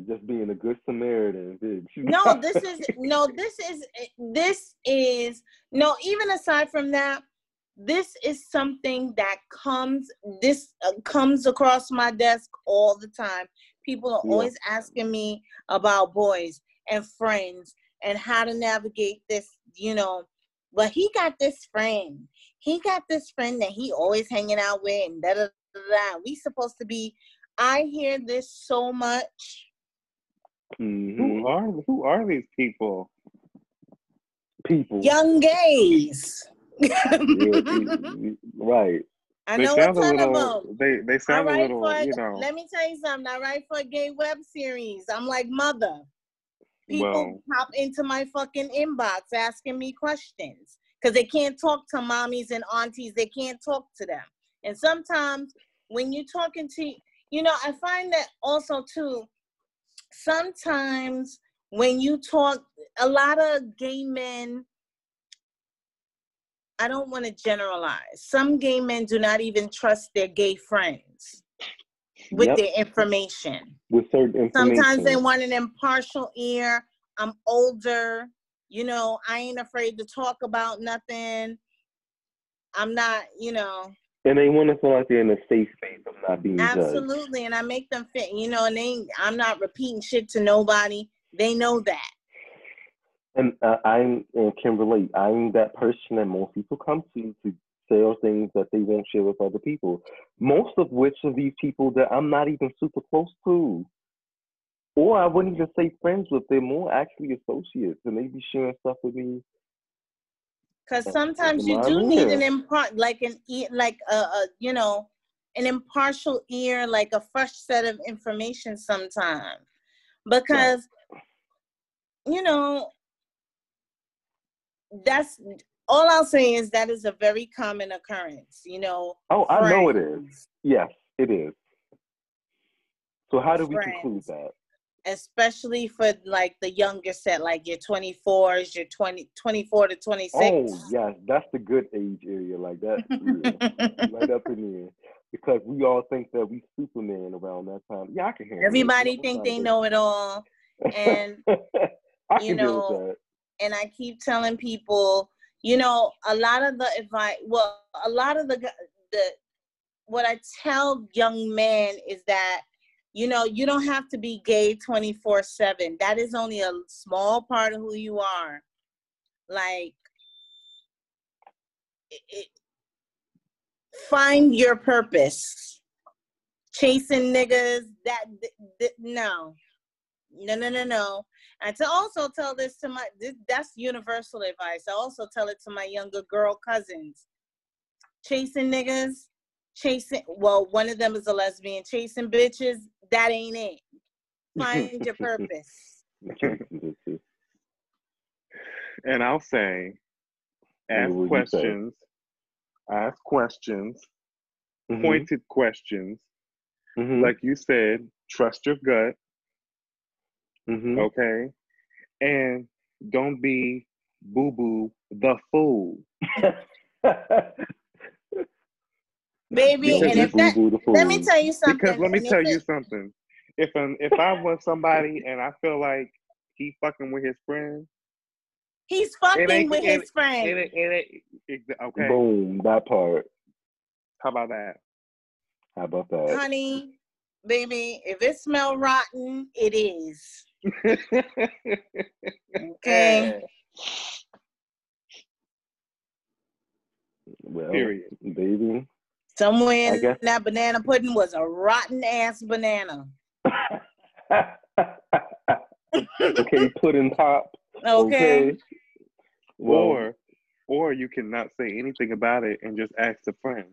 Just being a good Samaritan, bitch. No, this is no, this is this is no. Even aside from that, this is something that comes this uh, comes across my desk all the time. People are Yeah. always asking me about boys and friends and how to navigate this. You know, but he got this friend. He got this friend that he always hanging out with, and da da da da. We supposed to be. I hear this so much. Mhm. Who are who are these people? people. Young gays. Right. I they know a sound a ton of little. them. They they sound a little. for. You know. Let me tell you something. I write for a gay web series. I'm like mother. People Well. pop into my fucking inbox asking me questions because they can't talk to mommies and aunties. They can't talk to them. And sometimes when you're talking to, you know, I find that also too. Sometimes when you talk, a lot of gay men I don't want to generalize. Some gay men do not even trust their gay friends with Yep. their information. With certain information. Sometimes they want an impartial ear. I'm older. You know, I ain't afraid to talk about nothing. I'm not, you know, And they want to feel like they're in a safe space of not being judged. absolutely. And I make them fit, you know, and they, I'm not repeating shit to nobody. They know that. And uh, I'm and can relate. I'm that person that most people come to to sell things that they won't share with other people. Most of which of these people that I'm not even super close to, or I wouldn't even say friends with. They're more actually associates, and they be sharing stuff with me. Because Uh, sometimes you do need an impart, like an ear, like a, a, you know, an impartial ear, like a fresh set of information. Sometimes, because you know, that's all I'll say is that is a very common occurrence. You know. Oh, I know it is. Yes, it is. So how do we Friends. conclude that? Especially for like the younger set, like your 24s, your 20, 24 to 26. Oh yes, that's the good age area, like that, right up in there. Because we all think that we Superman around that time. Yeah, I can hear. Everybody I'm think they know it all. And. I you know, that. and I keep telling people, you know, a lot of the advice, well, a lot of the the what I tell young men is that, you know, you don't have to be gay twenty four seven. That is only a small part of who you are. Like, it, find your purpose. Chasing niggas, that th- th- no, no, no, no, no. And to also tell this to my, this, that's universal advice. I also tell it to my younger girl cousins. Chasing niggas, chasing, well, one of them is a lesbian. Chasing bitches, that ain't it. Find your purpose. And I'll say, ask what would you say? questions. Ask questions. Mhm. pointed questions. Mhm. Like you said, trust your gut. Mhm. Okay. And don't be boo boo the fool. Baby, and if you that, boo-boo let me tell you something. Because let me and tell it- you something. If um, if I was somebody and I feel like he fucking with his friend, He's fucking with his friend. it, it, it, it, okay. Boom, that part. How about that? How about that? Honey, baby, if it smell rotten, it is. Okay. Well, Period. baby. Somewhere I in guess- that banana pudding was a rotten ass banana. okay, pudding pop. Okay. Well, or or you cannot say anything about it and just ask the friend.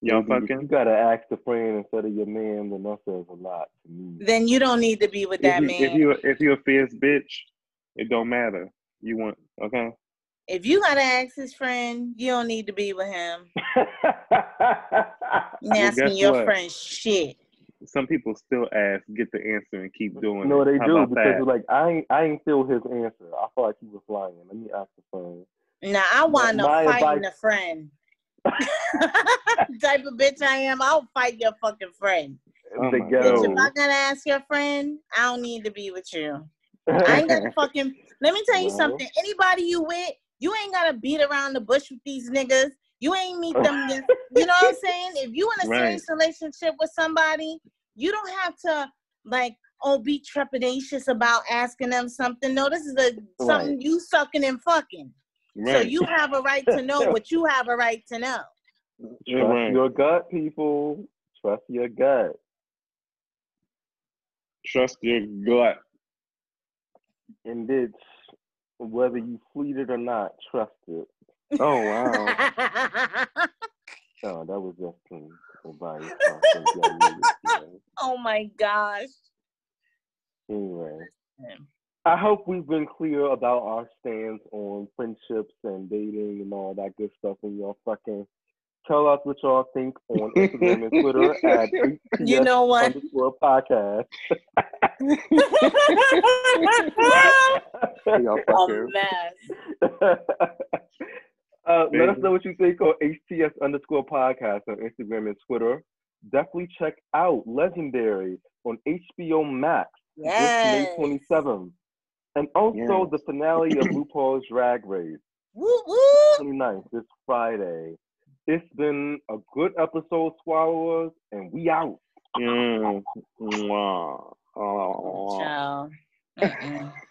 Y'all fucking? You gotta ask the friend instead of your man, then that says a lot to me. Then you don't need to be with If that you, man. if you if you're a fierce bitch, it don't matter. You want okay? If you gotta ask his friend, you don't need to be with him. You Well, asking guess your what? friend shit. Some people still ask, get the answer, and keep doing no, it. they How do because that? they're like I ain't I ain't feel his answer. I felt like he was lying. Let me ask the friend. Now I wind up my fighting advice- a friend. type of bitch I am, I'll fight your fucking friend. Oh the my ghetto. Bitch, if I gotta ask your friend, I don't need to be with you. I ain't gotta fucking. Let me tell you Well. something. Anybody you with, you ain't gotta beat around the bush with these niggas. You ain't meet them. against- you know what I'm saying? If you in a serious relationship with somebody, you don't have to like oh be trepidatious about asking them something. No, this is a something Right. you sucking and fucking. So you have a right to know what you have a right to know. Trust right. your gut, people. Trust your gut. Trust your gut. And bitch, whether you fleet it or not, trust it. Oh wow. Oh, that was just some advice. I think y'all needed, you know. oh my gosh. Anyway, I hope we've been clear about our stance on friendships and dating and all that good stuff. And y'all fucking tell us what y'all think on Instagram and Twitter at You know what? underscore podcast. Y'all a fucking. mess. uh, let us know what you think on HTS underscore podcast on Instagram and Twitter. Definitely check out Legendary on HBO Max Yes. this May 27th. And also Yes. the finale of RuPaul's Drag Race, Woo woo. 29th, this Friday. It's been a good episode, Swallowers, and we out. Mm. Mwah. Oh. Ciao.